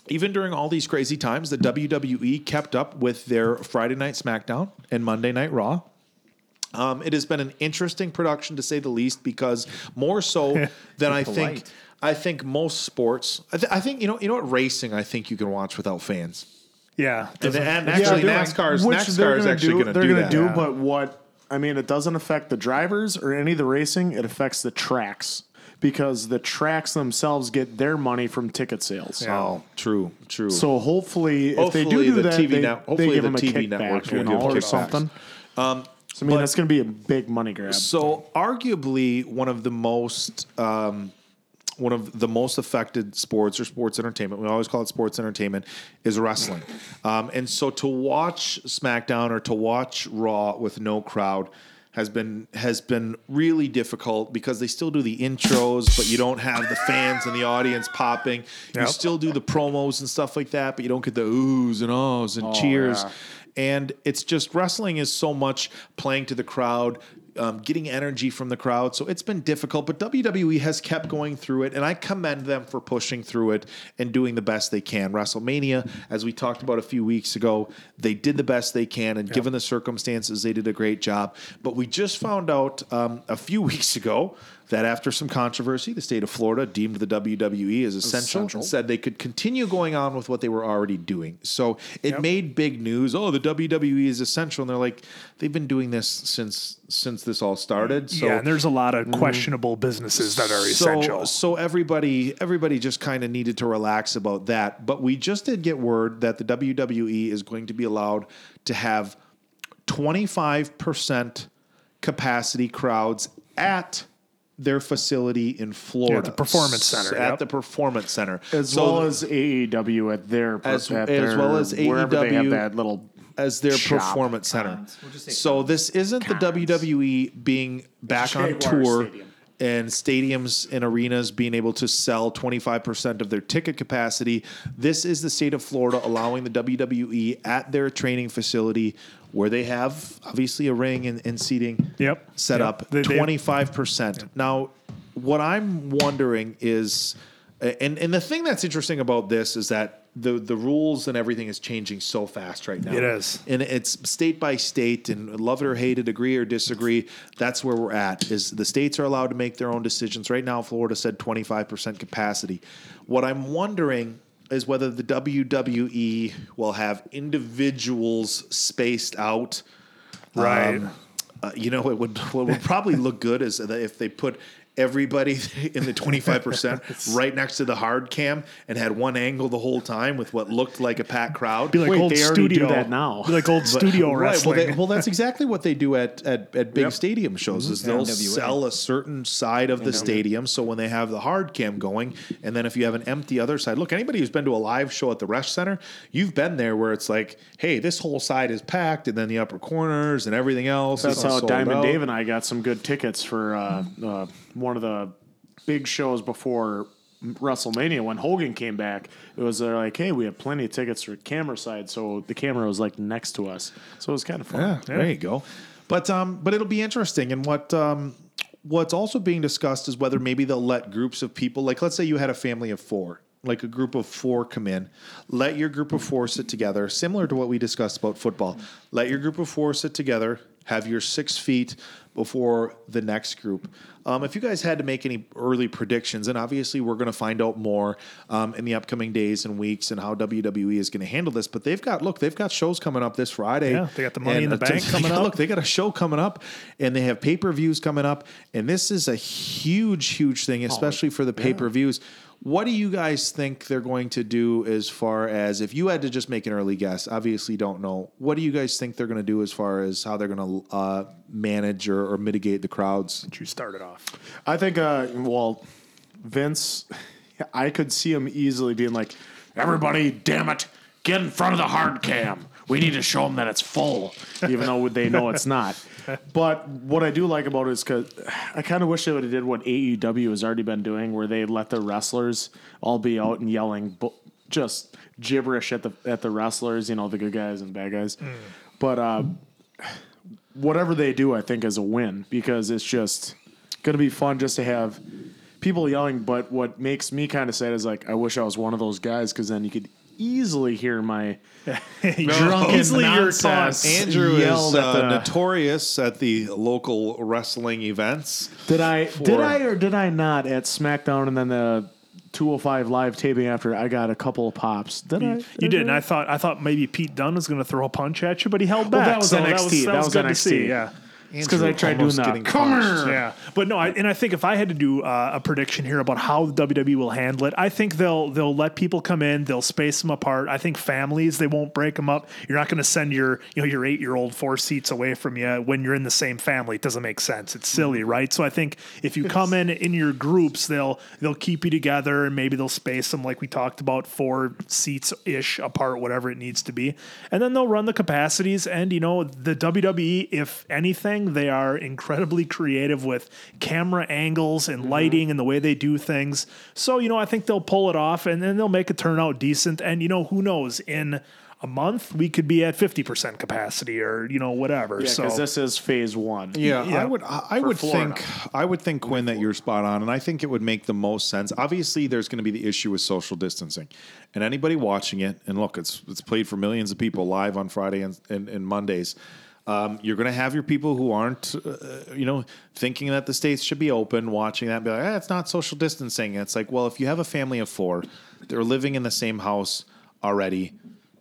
Even during all these crazy times, the WWE kept up with their Friday Night SmackDown and Monday Night Raw. Um, it has been an interesting production to say the least, because more so than I think. I think most sports. I, th- I think you know. You know what? Racing. I think you can watch without fans. Yeah. And, and actually, Yeah, NASCAR is which they're NASCAR is gonna do, going to they're gonna that. do, but what I mean, it doesn't affect the drivers or any of the racing. It affects the tracks because the tracks themselves get their money from ticket sales. Oh, true, true. So hopefully, if they do do the that, TV they, net- they give the them a TV you know, or something. Um, so I mean, that's going to be a big money grab. So arguably one of the most um, one of the most affected sports or sports entertainment. We always call it sports entertainment is wrestling. Um, and so to watch SmackDown or to watch Raw with no crowd has been has been really difficult because they still do the intros, but you don't have the fans and the audience popping. You still do the promos and stuff like that, but you don't get the oohs and ahs and cheers. yeah. And it's just wrestling is so much playing to the crowd, um, getting energy from the crowd. So it's been difficult, but WWE has kept going through it, and I commend them for pushing through it and doing the best they can. WrestleMania, as we talked about a few weeks ago, they did the best they can, and given the circumstances, they did a great job. But we just found out um, a few weeks ago that after some controversy, the state of Florida deemed the WWE as oh, essential, Essential. and said they could continue going on with what they were already doing. So it made big news. Oh, the WWE is essential, and they're like, they've been doing this since since this all started. So yeah, and there's a lot of mm-hmm. questionable businesses that are essential. so everybody everybody just kind of needed to relax about that. But we just did get word that the WWE is going to be allowed to have 25% capacity crowds at their facility in Florida. the Performance Center, At yep. the Performance Center. as So well as AEW at their As- at as their, well as wherever they have AEW that little as their shop. performance center. We'll just say So this isn't the WWE being back on Jaguar tour Stadium. and stadiums and arenas being able to sell 25% of their ticket capacity. This is the state of Florida allowing the WWE at their training facility where they have obviously a ring and, and seating Yep. set Yep. up They- they- 25%. Now, what I'm wondering is and and the thing that's interesting about this is that the the rules and everything is changing so fast right now. It is. And it's state by state and love it or hate it, agree or disagree. That's where we're at. Is the states are allowed to make their own decisions. Right now, Florida said 25% capacity. What I'm wondering is whether the WWE will have individuals spaced out. Right. Um, uh, you know, it would what would probably look good is if they put everybody in the 25% right next to the hard cam and had one angle the whole time with what looked like a packed crowd. be like Wait, old they already do studio that now. Be like old studio Right. Well, wrestling. they, well, that's exactly what they do at at, at big Yep. stadium shows. Is they'll NWA. sell a certain side of the stadium. So when they have the hard cam going, and then if you have an empty other side, look, anybody who's been to a live show at the Resch Center, you've been there where it's like, hey, this whole side is packed, and then the upper corners and everything else. That's how Diamond out. Dave and I got some good tickets for uh, uh, one of the big shows before WrestleMania when Hogan came back. It was uh, like, hey, we have plenty of tickets for camera side, so the camera was like next to us, so it was kind of fun. Yeah, there you go. But um, but it'll be interesting. And what um, what's also being discussed is whether maybe they'll let groups of people, like let's say you had a family of four, like a group of four come in, let your group of four sit together, similar to what we discussed about football. Let your group of four sit together, have your six feet before the next group. Um, if you guys had to make any early predictions, and obviously we're going to find out more um, in the upcoming days and weeks and how WWE is going to handle this, but they've got look, they've got shows coming up this Friday. Yeah, they got the Money in the Bank they coming up. Look, they got a show coming up, and they have pay per views coming up, and this is a huge, huge thing, especially for the pay per views. What do you guys think they're going to do as far as if you had to just make an early guess? Obviously, don't know. What do you guys think they're going to do as far as how they're going to uh, manage or, or mitigate the crowds? Did you started off. I think, uh, well, Vince, I could see him easily being like, everybody, damn it, get in front of the hard cam. We need to show them that it's full, even though they know it's not. But what I do like about it is because I kind of wish they would have did what AEW has already been doing, where they let the wrestlers all be out and yelling bu- just gibberish at the at the wrestlers, you know, the good guys and bad guys. But uh, whatever they do, I think is a win because it's just going to be fun just to have people yelling. But what makes me kind of sad is like I wish I was one of those guys because then you could easily hear my drunken Easily nonsense. Andrew yelled is at uh, notorious at the local wrestling events. Did I did I or did I not at SmackDown and then the 205 live taping after I got a couple of pops? Did I? You did, and I thought I thought maybe Pete Dunne was going to throw a punch at you, but he held back. Well, that was so NXT. That That was, was good to NXT. see. Yeah. It's because I tried doing that. getting Come here. Yeah, but no, I, and I think if I had to do uh, a prediction here about how the WWE will handle it, I think they'll they'll let people come in, they'll space them apart. I think families they won't break them up. You're not going to send your you know your eight year old four seats away from you when you're in the same family. It doesn't make sense. It's silly, right? So I think if you come in in your groups, they'll they'll keep you together and maybe they'll space them like we talked about, four seats ish apart, whatever it needs to be, and then they'll run the capacities. And you know the WWE, if anything, they are incredibly creative with camera angles and mm-hmm. lighting and the way they do things. So, you know, I think they'll pull it off and then they'll make it turn out decent. And, you know, who knows? In a month, we could be at 50% capacity or, you know, whatever. Yeah, so, because this is phase one. Yeah, Yeah. I would. I I would Florida. think. I would think Quinn that you're spot on, and I think it would make the most sense. Obviously, there's going to be the issue with social distancing, and anybody watching it, and look, it's it's played for millions of people live on Friday and and, and Mondays. Um, you're going to have your people who aren't, uh, you know, thinking that the states should be open, watching that, and be like, eh, it's not social distancing. It's like, well, if you have a family of four, they're living in the same house already.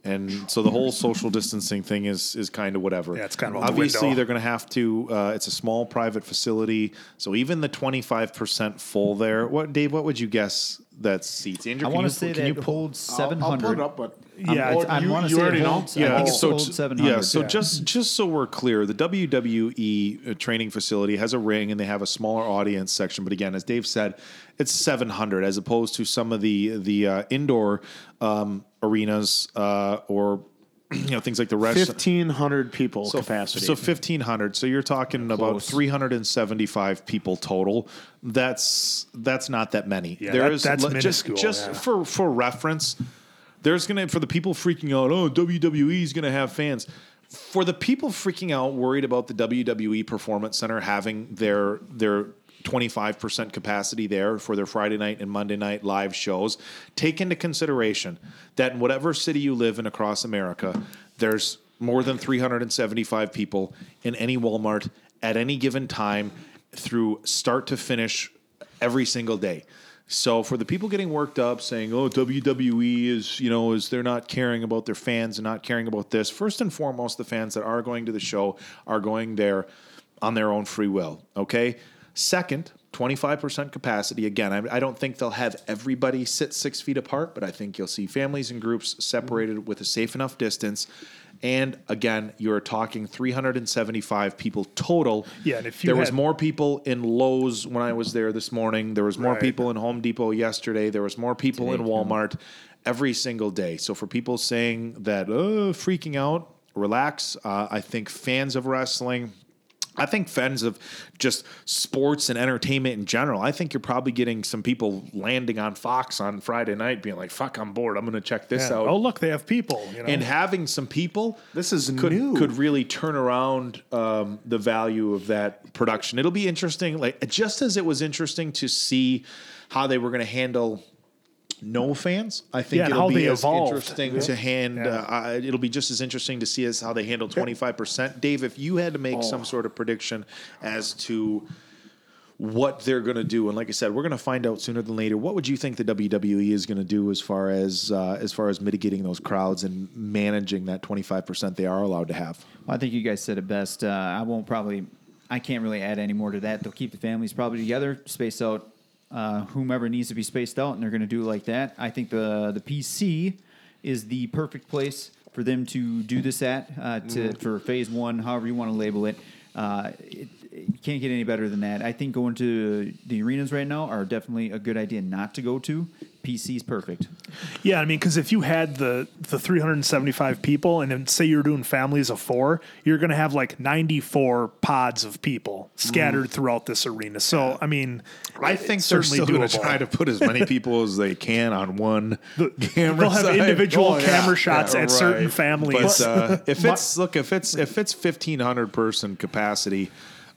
And so the whole social distancing thing is is kind of whatever. Yeah, it's kind of out the obviously they're going to have to. Uh, it's a small private facility, so even the twenty five percent full there. What Dave? What would you guess that seats? Andrew, I can want you to say can that you it pull- holds I'll- I'll pull it up, but Yeah, Oh, I you- want to you say already it know? holds. I Yeah, think it so seven hundred. yeah, so just just so we're clear, the WWE uh, training facility has a ring and they have a smaller audience section, but again, as Dave said, it's 700 as opposed to some of the the uh, indoor um, arenas uh, or you know things like the rest. fifteen hundred people So, capacity. so 1500. So you're talking about 375 people total. That's that's not that many. Yeah, There that- is- that's le- just just yeah. for for reference. There's gonna for the people freaking out. Oh, WWE is gonna have fans. For the people freaking out, worried about the WWE Performance Center having their their 25% capacity there for their Friday night and Monday night live shows, take into consideration that in whatever city you live in across America, there's more than 375 people in any Walmart at any given time through start to finish every single day. So for the people getting worked up saying, "Oh, WWE is, you know, is they're not caring about their fans and not caring about this." First and foremost, the fans that are going to the show are going there on their own free will, okay? Second, 25% capacity. Again, I, I don't think they'll have everybody sit 6 feet apart, but I think you'll see families and groups separated with a safe enough distance. And again, you're talking 375 people total. Yeah, and if you there was more people in Lowe's when I was there this morning. There was more Right. people in Home Depot yesterday. There was more people in Walmart every single day. So for people saying that, oh, freaking out, relax. Uh, I think fans of wrestling. I think fans of just sports and entertainment in general. I think you're probably getting some people landing on Fox on Friday night, being like, "Fuck, I'm bored. I'm going to check this Yeah. out." Oh, look, they have people. You know? and having some people This is could new. could really turn around um, the value of that production. It'll be interesting, like just as it was interesting to see how they were going to handle no fans. I think Yeah, it'll be as evolved. interesting to hand. Yeah. Uh, uh, it'll be just as interesting to see as how they handle twenty five percent. Dave, if you had to make some sort of prediction as to what they're going to do, and like I said, we're going to find out sooner than later. What would you think the WWE is going to do as far as uh, as far as mitigating those crowds and managing that twenty five percent they are allowed to have? Well, I think you guys said it best. Uh, I won't probably. I can't really add any more to that. They'll keep the families probably together, space out uh, whomever needs to be spaced out, and they're going to do it like that. I think the the PC is the perfect place for them to do this at uh, to for phase one, however you want to label it. Uh, it, it can't get any better than that. I think going to the arenas right now are definitely a good idea not to go to. PC's perfect. Yeah, I mean, because if you had the the 375 people, and then say you're doing families of four, you're going to have like 94 pods of people scattered throughout this arena. So, I mean, I think they're certainly still going to try to put as many people as they can on one camera. They'll have side. individual Oh, yeah. camera shots Yeah, at certain families. But uh, if it's look, if it's if it's fifteen hundred person capacity.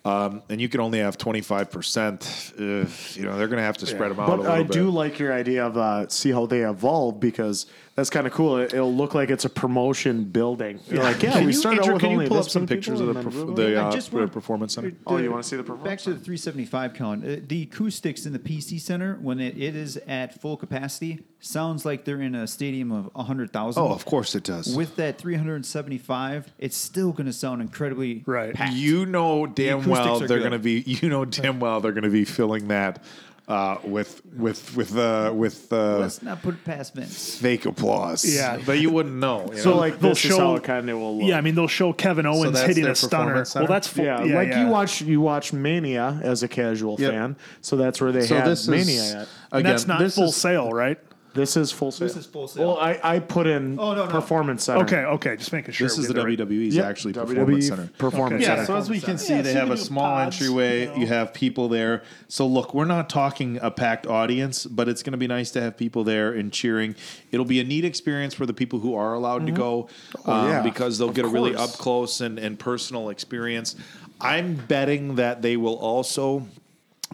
Um, and you can only have twenty five percent. You know they're going to have to spread them out a But little I bit. do like your idea of uh, see how they evolve because that's kind of cool. It, will look like it's a promotion building. You're like, yeah, Can we you, started Andrew, out with can you only pull up this some pictures of the, perf- the, uh, just want- performance center? Oh, you wanna see the performance Back to the 375 count. Uh, the acoustics in the PC Center, when it, it is at full capacity, sounds like they're in a stadium of 100,000. Oh, of course it does. With that 375, it's still going to sound incredibly Right. packed. You know damn acoustics well they're going to be. You know damn well they're going to be filling that uh, with with with uh, with uh, Let's not put it past Vince. fake applause. Yeah. but you wouldn't know. you So know? like They'll this show- kind of will look. yeah, I mean, they'll show Kevin Owens that's hitting a stunner. center? Well, that's full, Yeah, yeah, like yeah. you watch you watch Mania as a casual Yep. fan, so that's where they So had this is- Mania at. And that's not this full is- sale, right? This is Full Sail. This is Full Sail. Well, I, I put in Oh, no, no. performance center. Okay, okay, just making sure. this is the get right- WWE's Yep, actually WWE performance center. Performance Okay. Yeah, center. so as we can see, Yeah, they so you have can a do small pods, entryway. you know. You have people there. So look, we're not talking a packed audience, but it's going to be nice to have people there and cheering. It'll be a neat experience for the people who are allowed to go um, yeah, because they'll of get a really course. up close and, and personal experience. I'm betting that they will also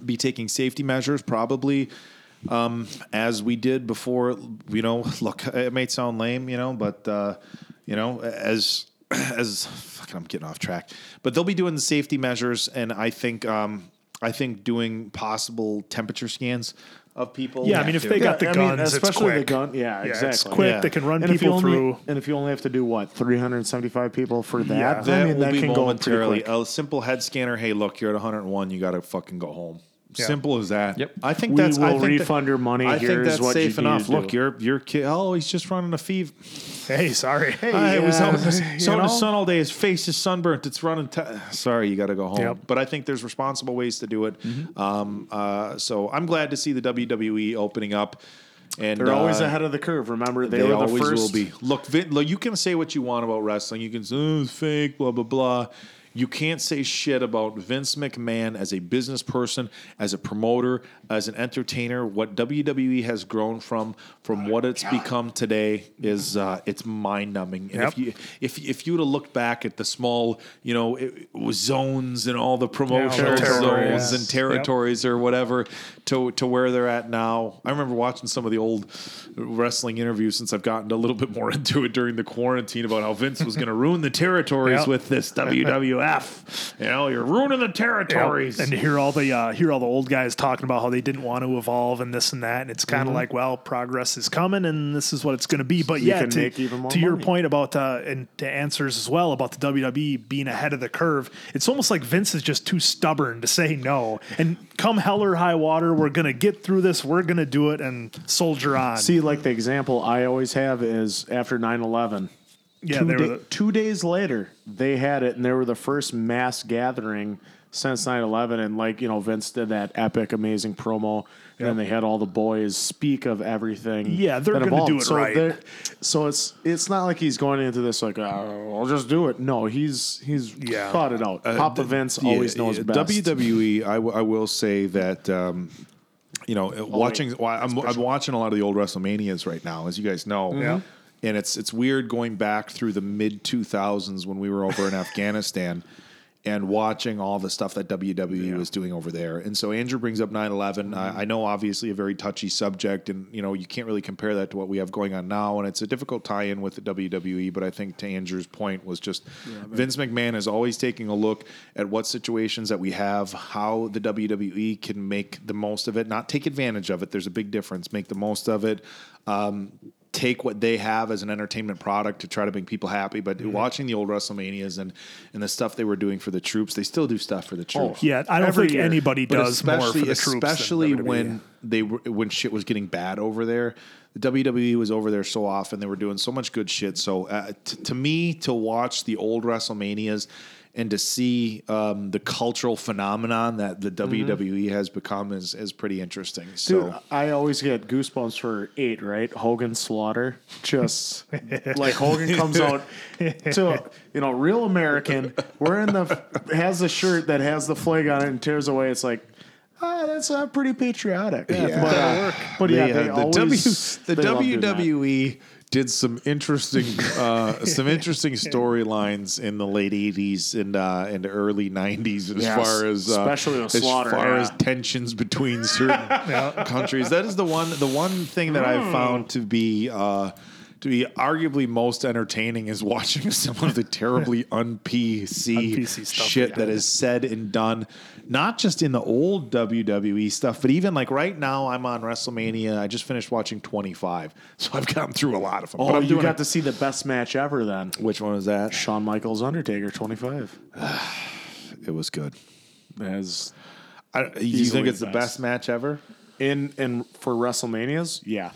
be taking safety measures, probably um, as we did before. You know, look, it may sound lame, you know, but uh, you know, as as fucking, I'm getting off track, but they'll be doing the safety measures, and I think um, I think doing possible temperature scans of people. Yeah, I mean, if they got the I mean, guns, it's especially the gun. Yeah, Yeah, exactly. it's quick. Yeah. They can run And people only, through. and if you only have to do what 375 people for that, Yeah. I that mean, will that be can go pretty momentarily a simple head scanner. Hey, look, you're at 101. You got to fucking go home. Yeah. Simple as that. Yep. I think We that's. I will think refund that, your money. I think Here's that's what safe you need enough. to Look, your your kid. Oh, he's just running a fever. Hey, sorry. Hey, I was yeah, out in the, so in the sun all day. His face is sunburnt. It's running. T- Sorry, you got to go home. Yep. But I think there's responsible ways to do it. Mm-hmm. Um, uh, so I'm glad to see the WWE opening up. And They're always uh, ahead of the curve. Remember, they, They, were the always first. will be. Look, Vin, look, you can say what you want about wrestling. You can say oh, it's fake, blah blah blah. You can't say shit about Vince McMahon as a business person, as a promoter, as an entertainer. What WWE has grown from, from what it's become today, is uh, it's mind numbing. And if you if if you were to look back at the small, you know, it, it zones and all the promotional territories. zones and territories or whatever to to where they're at now. I remember watching some of the old wrestling interviews since I've gotten a little bit more into it during the quarantine about how Vince was going to ruin the territories Yep. with this WWF. You know, you're ruining the territories. And to hear all the uh, hear all the old guys talking about how they didn't want to evolve and this and that, and it's kind of Mm-hmm. like, well, progress is coming, and this is what it's going to be. But You yeah, can to, make even more to your point about uh, and to answers as well about the WWE being ahead of the curve, it's almost like Vince is just too stubborn to say no. And come hell or high water, we're going to get through this. We're going to do it and soldier on. See, like the example I always have is after 9 11. Yeah, two, they were da- the, two days later, they had it, and they were the first mass gathering since 9 11. And, like, you know, Vince did that epic, amazing promo. And then they had all the boys speak of everything. Yeah, they're gonna do it so right. So it's it's not like he's going into this like, oh, I'll just do it. No, he's he's Yeah. thought it out. Papa Vince always Uh, knows yeah. best. WWE, I, w- I will say that. Um, you know, watching. well, I'm, I'm watching a lot of the old WrestleManias right now, as you guys know. Yeah. And it's it's weird going back through the mid 2000s when we were over in Afghanistan and watching all the stuff that WWE was doing over there. And so Andrew brings up 9/11. I, I know obviously a very touchy subject, and you know you can't really compare that to what we have going on now. And it's a difficult tie-in with the WWE. But I think to Andrew's point was just Vince McMahon is always taking a look at what situations that we have, how the WWE can make the most of it, not take advantage of it. There's a big difference. Make the most of it. Um, take what they have as an entertainment product to try to make people happy. But Mm-hmm. watching the old WrestleManias and and the stuff they were doing for the troops, they still do stuff for the troops. yeah, I don't Every think year. anybody But does more for especially, the troops. especially when they were when shit was getting bad over there. The WWE was over there so often; they were doing so much good shit. So, uh, t- to me, to watch the old WrestleManias and to see um, the cultural phenomenon that the WWE has become is is pretty interesting. So, Dude, I always get goosebumps for eight, right? Hogan Slaughter. Just like Hogan comes out to, you know, real American, wearing the, has the shirt that has the flag on it and tears away. It's like, ah, that's uh, pretty patriotic. Yeah. But, uh, but yeah, the, they uh, the, always, w, the they love. WWE did some interesting uh, some interesting storylines in the late '80s and uh, and early '90s as Yes, far as uh, especially with as Slaughter, far yeah. as tensions between certain countries. That is the one the one thing that I've found to be. Uh, to be arguably most entertaining is watching some of the terribly un-PC, Un-PC stuff shit they that is said and done, not just in the old WWE stuff, but even like right now, I'm on WrestleMania. I just finished watching 25, so I've gotten through a lot of them. Oh, but I'm you doing got it- to see the best match ever then. which one was that? Shawn Michaels Undertaker 25. It was good. As I, you think Easily it's the best. best match ever? in and for WrestleManias, yeah.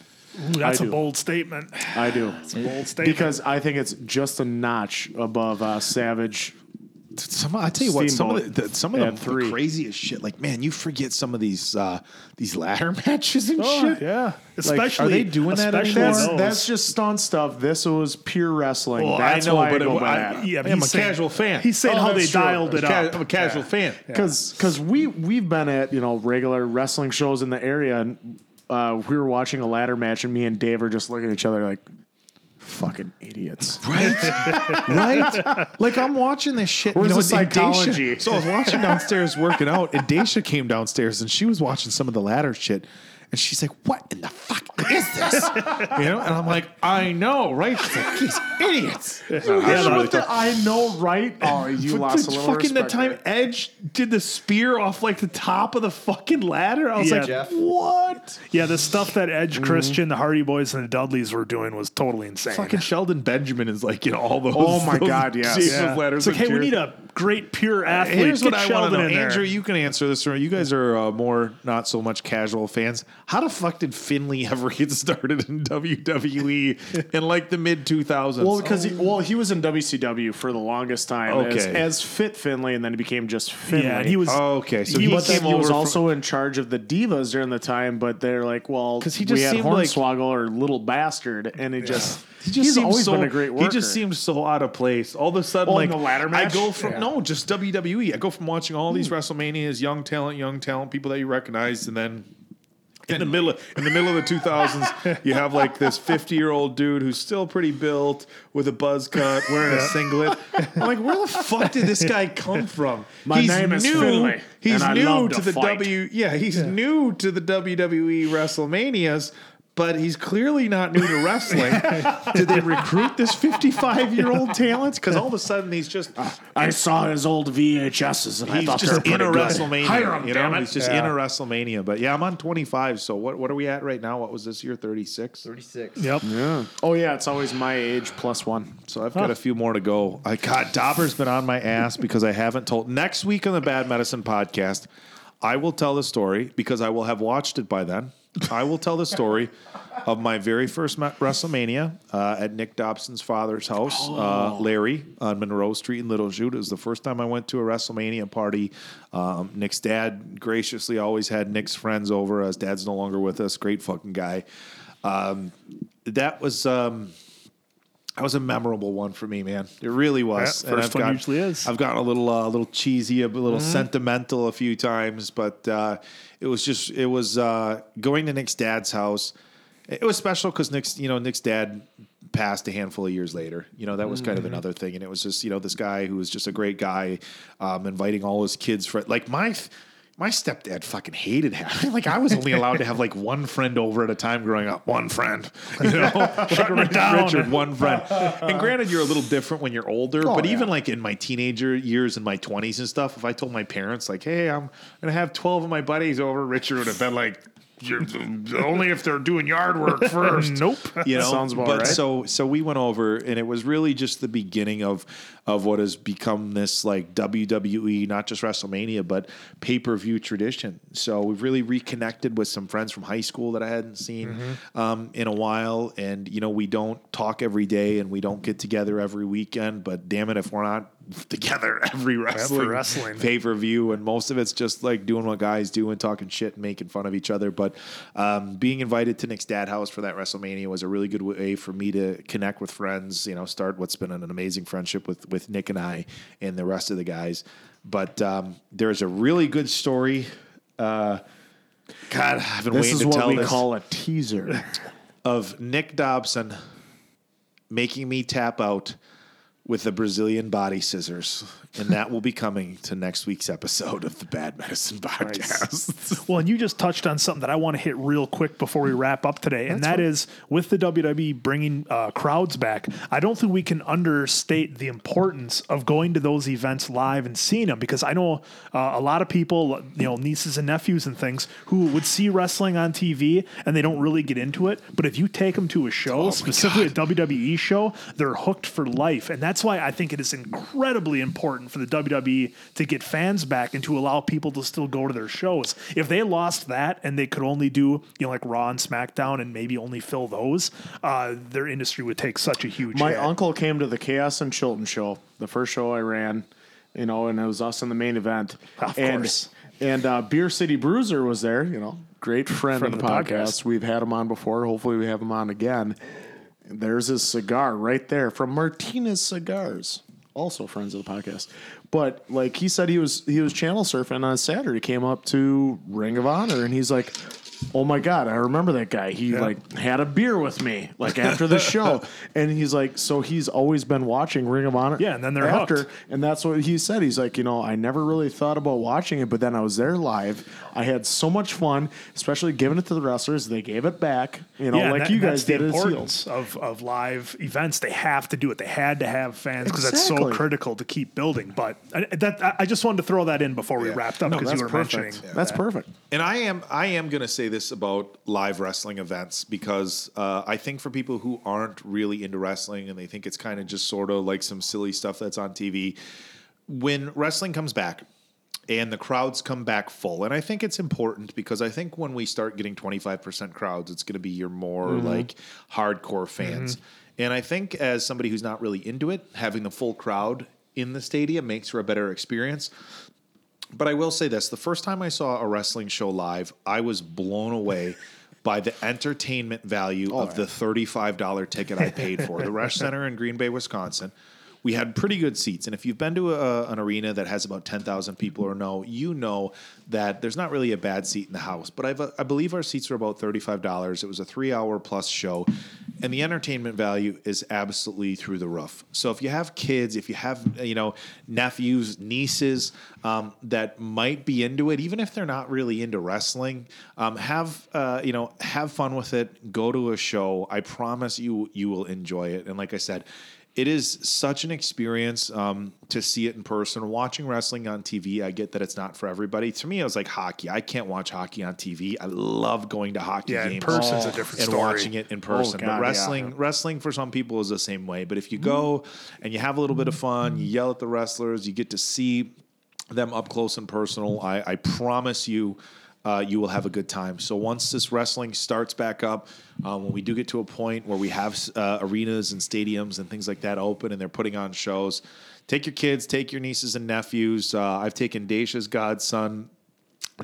Ooh, that's a bold statement. I do. It's a bold statement. Because I think it's just a notch above uh, Savage. Some, I tell you what, some of the, the some of had the, craziest shit. Like, man, you forget some of these uh, these ladder matches and Oh, shit. yeah, Like, especially are they doing that anymore? That's, that's just stunt stuff. This was pure wrestling. Well, that's I know, why but I go it, by I, that. Yeah, I'm a saying- casual fan. He's saying Oh, how they true. dialed it Ca- up. I'm a casual fan. Because we we've been at you know regular wrestling shows in the area, and uh, we were watching a ladder match, and me and Dave are just looking at each other like, "Fucking idiots." Right? right? Like I'm watching this shit. Where's the psychology? Daisha- so I was watching downstairs working out, and Daisha came downstairs and she was watching some of the ladder shit. And she's like, "What in the fuck is this?" you know, and I'm like, "I know, right?" She's like, "These idiots." Yeah, What the- the- I know, right? Oh, you But lost the a little fucking the time there. Edge did the spear off like the top of the fucking ladder. I was Yeah. like, Jeff. "What?" yeah, the stuff that Edge, Christian, the Hardy Boys, and the Dudleys were doing was totally insane. Fucking Shelton Benjamin is like, you know, all those. Oh my those God, yes. Yeah. ladders It's like, and hey, we need a great pure athlete. Here's Get what I want to know, in there. Andrew. You can answer this. Or you guys are uh, more not so much casual fans. How the fuck did Finlay ever get started in WWE in like the mid 2000s? Well, because he, well, he was in WCW for the longest time as, Okay. as Fit Finlay, and then he became just Finlay. yeah, he was. Oh, okay, so he he was- came he was over also in charge of the divas during the time. But they're like, well, 'Cause he we just had seemed like- Hornswoggle or Little Bastard, and it just He just he's seems always so, been a great worker. He just seems so out of place. All of a sudden, Oh, like the ladder match? I go from Yeah. no, just WWE. I go from watching all these hmm. WrestleManias, young talent, young talent, people that you recognize, and then in the middle of, in the middle of the 2000s, you have like this 50 year old dude who's still pretty built with a buzz cut, wearing a singlet. I'm like, where the fuck did this guy come from? My name is Finlay, He's new to to the fight. W. Yeah, he's new to the WWE WrestleManias. But he's clearly not new to wrestling. Did they recruit this 55 year old talent? Because all of a sudden he's just uh, I saw his old VHSs, and I he's thought they were just in pretty a good. WrestleMania. Hire him, you damn know, it. he's just Yeah. in a WrestleMania. But yeah, I'm on 25. So what what are we at right now? What was this year? 36. 36. Yep. Yeah. Oh yeah, it's always my age plus one. So I've got a few more to go. I got Dauber's been on my ass because I haven't told. Next week on the Bad Medicine podcast, I will tell the story because I will have watched it by then. I will tell the story of my very first WrestleMania uh, at Nick Dobson's father's house, uh, Larry, on Monroe Street in Little Chute. It was the first time I went to a WrestleMania party. Um, Nick's dad graciously always had Nick's friends over. His dad's no longer with us. Great fucking guy. Um, that was. Um, that was a memorable one for me, man. It really was. Yeah, first one usually is. I've gotten a little, uh, a little cheesy, a little Mm-hmm. sentimental a few times, but uh, it was just, it was uh, going to Nick's dad's house. It was special because Nick's, you know, Nick's dad passed a handful of years later. You know, that was kind of Mm-hmm. another thing, and it was just, you know, this guy who was just a great guy, um, inviting all his kids for like my. My stepdad fucking hated having like I was only allowed to have like one friend over at a time growing up. One friend, you know, like Rich-. Richard, one friend. And granted, you're a little different when you're older, Oh, but yeah. even like in my teenager years in my 20s and stuff, if I told my parents like, "Hey, I'm gonna have 12 of my buddies over," Richard would have been like. You're, only if they're doing yard work first. Nope. You know, Sounds about but right. so so we went over, and it was really just the beginning of of what has become this like WWE, not just WrestleMania, but pay per view tradition. So we've really reconnected with some friends from high school that I hadn't seen Mm-hmm. um, in a while, and you know we don't talk every day, and we don't get together every weekend. But damn it, if we're not together every wrestling, wrestling. pay per view, and most of it's just like doing what guys do and talking shit and making fun of each other. But um, being invited to Nick's dad house for that WrestleMania was a really good way for me to connect with friends. You know, start what's been an amazing friendship with with Nick and I and the rest of the guys. But um, there's a really good story. Uh, God, I've been This waiting is to what tell we this call a teaser. of Nick Dobson making me tap out with the Brazilian body scissors. And that will be coming to next week's episode of the Bad Medicine Podcast. Well, and you just touched on something that I want to hit real quick before we wrap up today, and that is with the WWE bringing uh, crowds back. I don't think we can understate the importance of going to those events live and seeing them because I know uh, a lot of people, you know, nieces and nephews and things who would see wrestling on TV and they don't really get into it. But if you take them to a show, specifically a WWE show, they're hooked for life, and that's why I think it is incredibly important for the WWE to get fans back and to allow people to still go to their shows. If they lost that and they could only do, you know, like Raw and SmackDown and maybe only fill those, uh, their industry would take such a huge My hit. uncle came to the Chaos and Chilton show, the first show I ran, you know, and it was us in the main event. Of and, course. And uh, Beer City Bruiser was there, you know, great friend, Friend of of the, the podcast. podcast. We've had him on before. Hopefully, we have him on again. There's his cigar right there from Martinez Cigars, also friends of the podcast. But like he said, he was he was channel surfing on Saturday. Came up to Ring of Honor, and he's like, oh my god, I remember that guy. He like had a beer with me like after the show, and he's like, so he's always been watching Ring of Honor. Yeah, and then they're after, hooked. and that's what he said. He's like, you know, I never really thought about watching it, but then I was there live. I had so much fun, especially giving it to the wrestlers. They gave it back, you know, yeah, like that- you that's guys did the as importance of, of live events. They have to do it. They had to have fans because that's so critical to keep building. But I, that I- I just wanted to throw that in before we Yeah. wrapped up because that's you were perfect. mentioning. That's that. perfect. And I am I am going to say this about live wrestling events because uh, I think for people who aren't really into wrestling and they think it's kind of just sort of like some silly stuff that's on TV, when wrestling comes back and the crowds come back full, and I think it's important because I think when we start getting twenty five percent crowds, it's going to be your more mm-hmm. like hardcore mm-hmm. fans. And I think as somebody who's not really into it, having the full crowd in the stadium makes for a better experience. But I will say this: the first time I saw a wrestling show live, I was blown away by the entertainment value oh, of the thirty-five dollar ticket I paid for. the Resch Center in Green Bay, Wisconsin. We had pretty good seats, and if you've been to a, an arena that has about ten thousand people or no, you know that there's not really a bad seat in the house. But I've, I believe our seats were about thirty-five dollars. It was a three-hour plus show, and the entertainment value is absolutely through the roof. So if you have kids, if you have you know nephews, nieces um, that might be into it, even if they're not really into wrestling, um, have uh, you know have fun with it. Go to a show. I promise you you will enjoy it. And like I said. It is such an experience um, to see it in person. Watching wrestling on TV, I get that it's not for everybody. To me, it was like hockey. I can't watch hockey on TV. I love going to hockey Yeah, in games person's a different and story. watching it in person. God, but yeah. wrestling, wrestling for some people is the same way. But if you go and you have a little bit of fun, you yell at the wrestlers, you get to see them up close and personal. I, I promise you, uh, you will have a good time. So once this wrestling starts back up, uh, when we do get to a point where we have uh, arenas and stadiums and things like that open and they're putting on shows, take your kids, take your nieces and nephews. Uh, I've taken Dacia's godson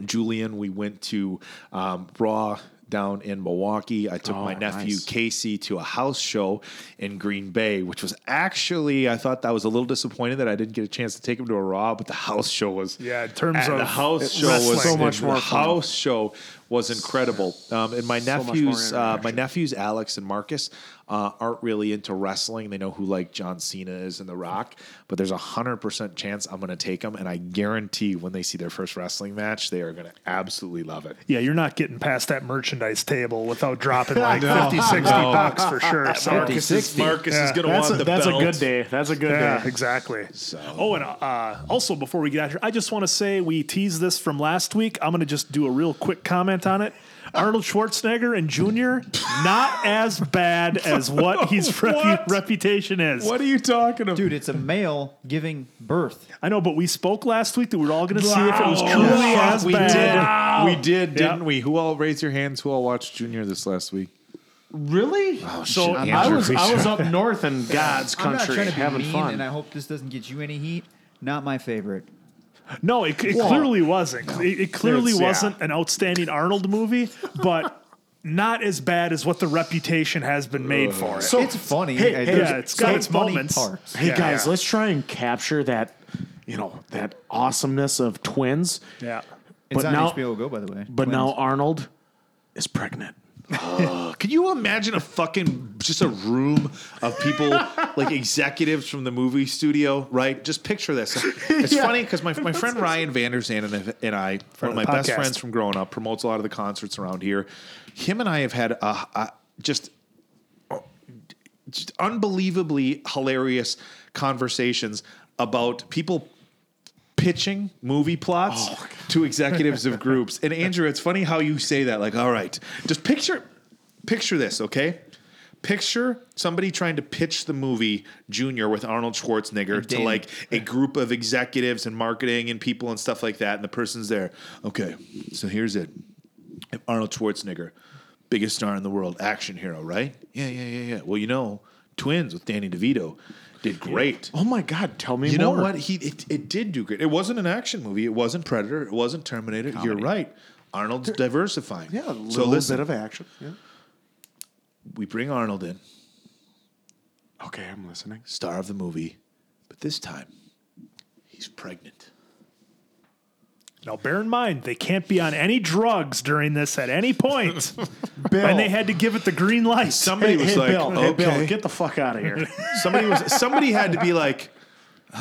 Julian. We went to um, Raw down in Milwaukee. I took my nephew nice. Casey to a house show in Green Bay, which was actually I thought that was a little disappointed that I didn't get a chance to take him to a Raw, but the house show was Yeah, in terms of the house show was So much the more fun. house show was incredible. Um, and my nephews, uh, my nephews Alex and Marcus uh, aren't really into wrestling. They know who like John Cena is and The Rock, but there's a hundred percent chance I'm going to take them, and I guarantee when they see their first wrestling match, they are going to absolutely love it. Yeah, you're not getting past that merchandise table without dropping like 50, 60 bucks for sure. So, Marcus is- Marcus Yeah. is going to That's want a, the that's a good day. That's a good yeah, day. exactly. Oh, and uh, also before we get out here, I just want to say we teased this from last week. I'm going to just do a real quick comment on it. Arnold Schwarzenegger and Junior, not as bad as what his repu- What? reputation is. What are you talking about? Dude, it's a male giving birth. I know, but we spoke last week that we were all going to see if it was Wow. truly Fuck, as we bad. did. We did, didn't we? Who all raise your hands? Who all watched Junior this last week? Really? Oh, so shit, I Andrew, was I was up north in God's I'm not country trying to be having mean, fun. and I hope this doesn't get you any heat. Not my favorite. No, it, it clearly wasn't. It, it clearly It's- yeah. wasn't an outstanding Arnold movie, but not as bad as what the reputation has been made for it. So- it's funny. Hey, hey, yeah, it's got some its funny moments. parts. Hey Yeah, guys, yeah. let's try and capture that, you know, that awesomeness of twins. yeah. It's But on now- HBO Go, by the way. But Twins. now Arnold is pregnant. Could you imagine a fucking just a room of people like executives from the movie studio, right? Just picture this. It's Yeah. funny because my, my friend Ryan Vanderzand and, and I, one of my the best podcast. friends from growing up, promotes a lot of the concerts around here. Him and I have had a, a just just unbelievably hilarious conversations about people pitching movie plots oh, to executives of groups. And Andrew, it's funny how you say that. Like, all right, just picture picture this, okay? Picture somebody trying to pitch the movie Junior with Arnold Schwarzenegger to Danny. like a group of executives and marketing and people and stuff like that. And the person's there. Okay, so here's it. Arnold Schwarzenegger, biggest star in the world, action hero, right? Yeah, yeah, yeah, yeah. Well, you know, Twins with Danny DeVito did great. Oh my God, tell me You more. know what? He it, it did do great. It wasn't an action movie. It wasn't Predator. It wasn't Terminator. You're right. Arnold's diversifying. Yeah, a little so listen, bit of action. Yeah. we bring Arnold in, Okay, I'm listening. star of the movie, but this time he's pregnant. Now, bear in mind, they can't be on any drugs during this at any point. Bill, and they had to give it the green light. Somebody hey, was hey, like, Bill, hey, Bill, okay. get the fuck out of here. somebody was somebody had to be like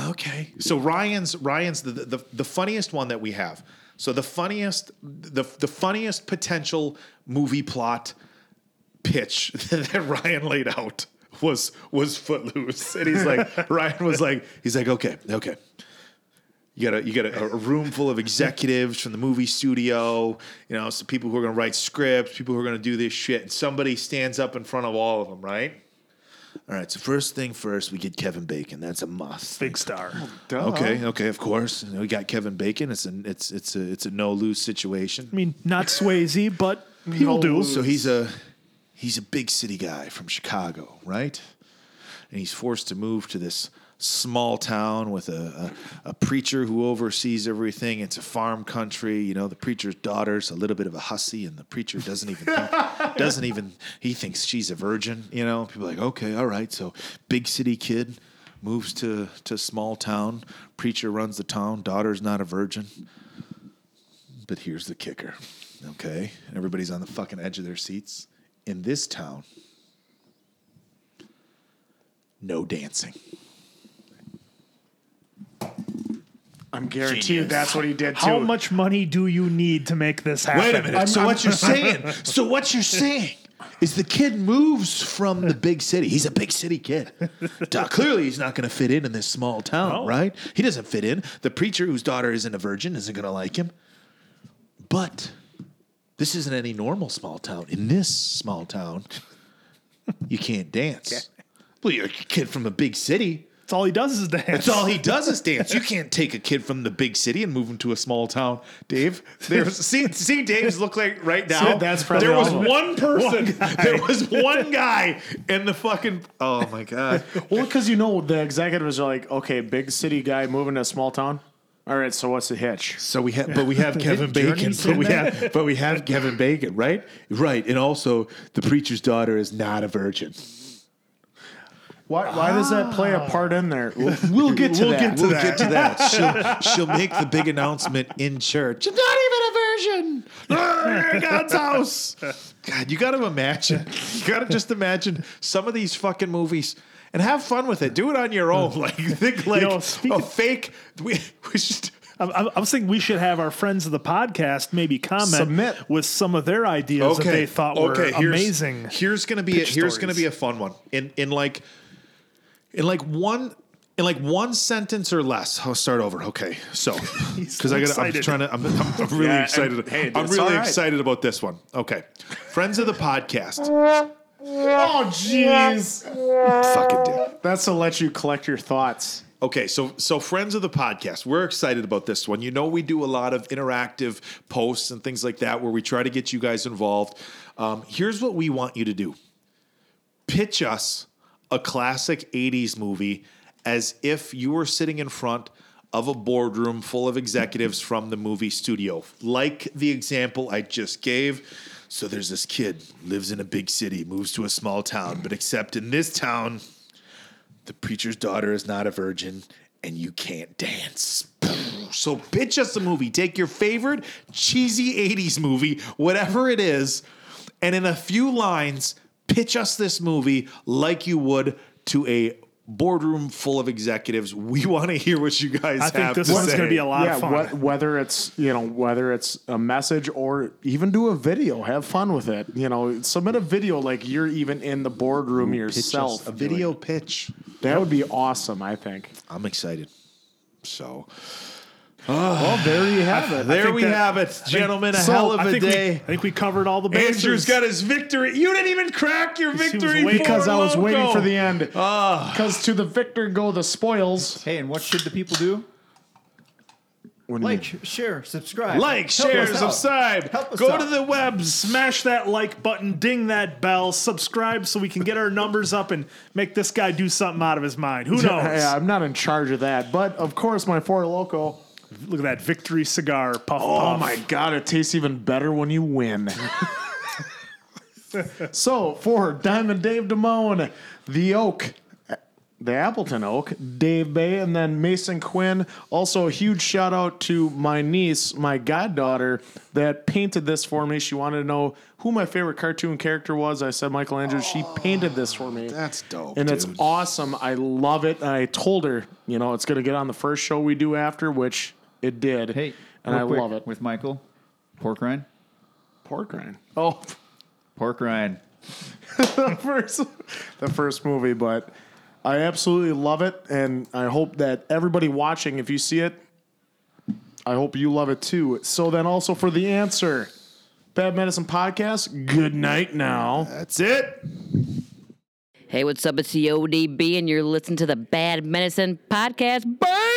okay so ryan's ryan's the, the the funniest one that we have so the funniest the the funniest potential movie plot pitch that ryan laid out was was footloose and he's like ryan was like he's like okay okay you got a you got a, a room full of executives from the movie studio, you know, some people who are going to write scripts, people who are going to do this shit. And somebody stands up in front of all of them, right? All right. So first thing first, we get Kevin Bacon. That's a must. Big star. Okay. Okay. Of course, we got Kevin Bacon. It's an it's it's a it's a no lose situation. I mean, not Swayze, but he'll do. So he's a he's a big city guy from Chicago, right? And he's forced to move to this small town with a, a, a preacher who oversees everything. It's a farm country. You know, the preacher's daughter's a little bit of a hussy, and the preacher doesn't even think, doesn't even he thinks she's a virgin. You know, people are like, okay, all right. So big city kid moves to to small town. Preacher runs the town. Daughter's not a virgin. But here's the kicker. Okay. Everybody's on the fucking edge of their seats. In this town, no dancing. I'm guaranteed that's what he did too. How much money do you need to make this happen? Wait a minute. so what you're saying? So what you're saying is the kid moves from the big city. He's a big city kid. Duh, clearly, he's not going to fit in in this small town, No. right? He doesn't fit in. The preacher, whose daughter isn't a virgin, isn't going to like him. But this isn't any normal small town. In this small town, you can't dance. Well, you're a kid from a big city. That's all he does is dance. That's all he does is dance. You can't take a kid from the big city and move him to a small town. Dave, there's see see Dave's look like right now. That's probably there was all of it. one person. there was one guy in the fucking. Oh my god. Well, because you know the executives are like, okay, big city guy moving to a small town. All right, so what's the hitch? So we have, but we have Kevin Bacon. But we have, but we have Kevin Bacon, right? Right, and also the preacher's daughter is not a virgin. Why, why does that play a part in there? We'll, we'll get to that. we'll that. get to that. Get to that. She'll she'll make the big announcement in church. Not even a. Ah, God's house. God, you got to imagine. You got to just imagine some of these fucking movies. And have fun with it. Do it on your own. Like you think like know, speaking- a fake. We, we should. I, I I was thinking we should have our friends of the podcast maybe comment Submit. with some of their ideas that they thought were here's- amazing. Here's gonna be a, here's gonna be a fun one. In in like in like one in like one sentence or less. I'll start over. Okay, so because I got I'm excited. trying to I'm, I'm, I'm really Yeah, and- excited. hey, I'm really all right. excited about this one. Okay, friends of the podcast. oh, jeez. Fucking dick. That's to let you collect your thoughts. Okay, so so friends of the podcast, we're excited about this one. You know, we do a lot of interactive posts and things like that where we try to get you guys involved. Um, here's what we want you to do: pitch us a classic '80s movie as if you were sitting in front of a boardroom full of executives from the movie studio, like the example I just gave. So there's this kid lives in a big city, moves to a small town, but except in this town, the preacher's daughter is not a virgin and you can't dance. So pitch us a movie. Take your favorite cheesy 80s movie, whatever it is, and in a few lines, pitch us this movie like you would to a boardroom full of executives. We want to hear what you guys I think have this to one's say. going to be a lot yeah, of fun. wh- whether it's you know whether it's a message or even do a video, have fun with it. You know, submit a video like you're even in the boardroom Pitch yourself. a video pitch. that would be awesome. I think. I'm excited. So Well, there you have it. there we that- have it, gentlemen. A So, hell of I a think we- day. I think we covered all the bases. Andrew's got his victory. You didn't even crack your victory because I was logo. waiting for the end. Ah. Because to the victor go the spoils. Hey, and what should the people do? When Like, sh- share, subscribe. Like, Help share, subscribe. Help us Go out. to the web, Smash that like button, ding that bell, subscribe so we can get our numbers up and make this guy do something out of his mind. Who knows? Yeah, I'm not in charge of that, but of course, my Four Loko. Look at that victory cigar, puff Oh puff. my god, it tastes even better when you win. so for Diamond Dave Damone, the Oak, the Appleton Oak, Dave Bay, and then Mason Quinn. Also, a huge shout out to my niece, my goddaughter, that painted this for me. She wanted to know who my favorite cartoon character was. I said Michelangelo. She painted this for me. That's dope, And it's awesome. I love it. And I told her, you know, it's going to get on the first show we do after, which it did. Hey, and I quick, love it. With Michael, pork rind, Pork rind. Oh, pork rind. the first the first movie, but I absolutely love it, and I hope that everybody watching, if you see it, I hope you love it too. So then, also for the answer, Bad Medicine Podcast. Good night now. That's it. Hey, what's up? It's the ODB, and you're listening to the Bad Medicine Podcast. Burn!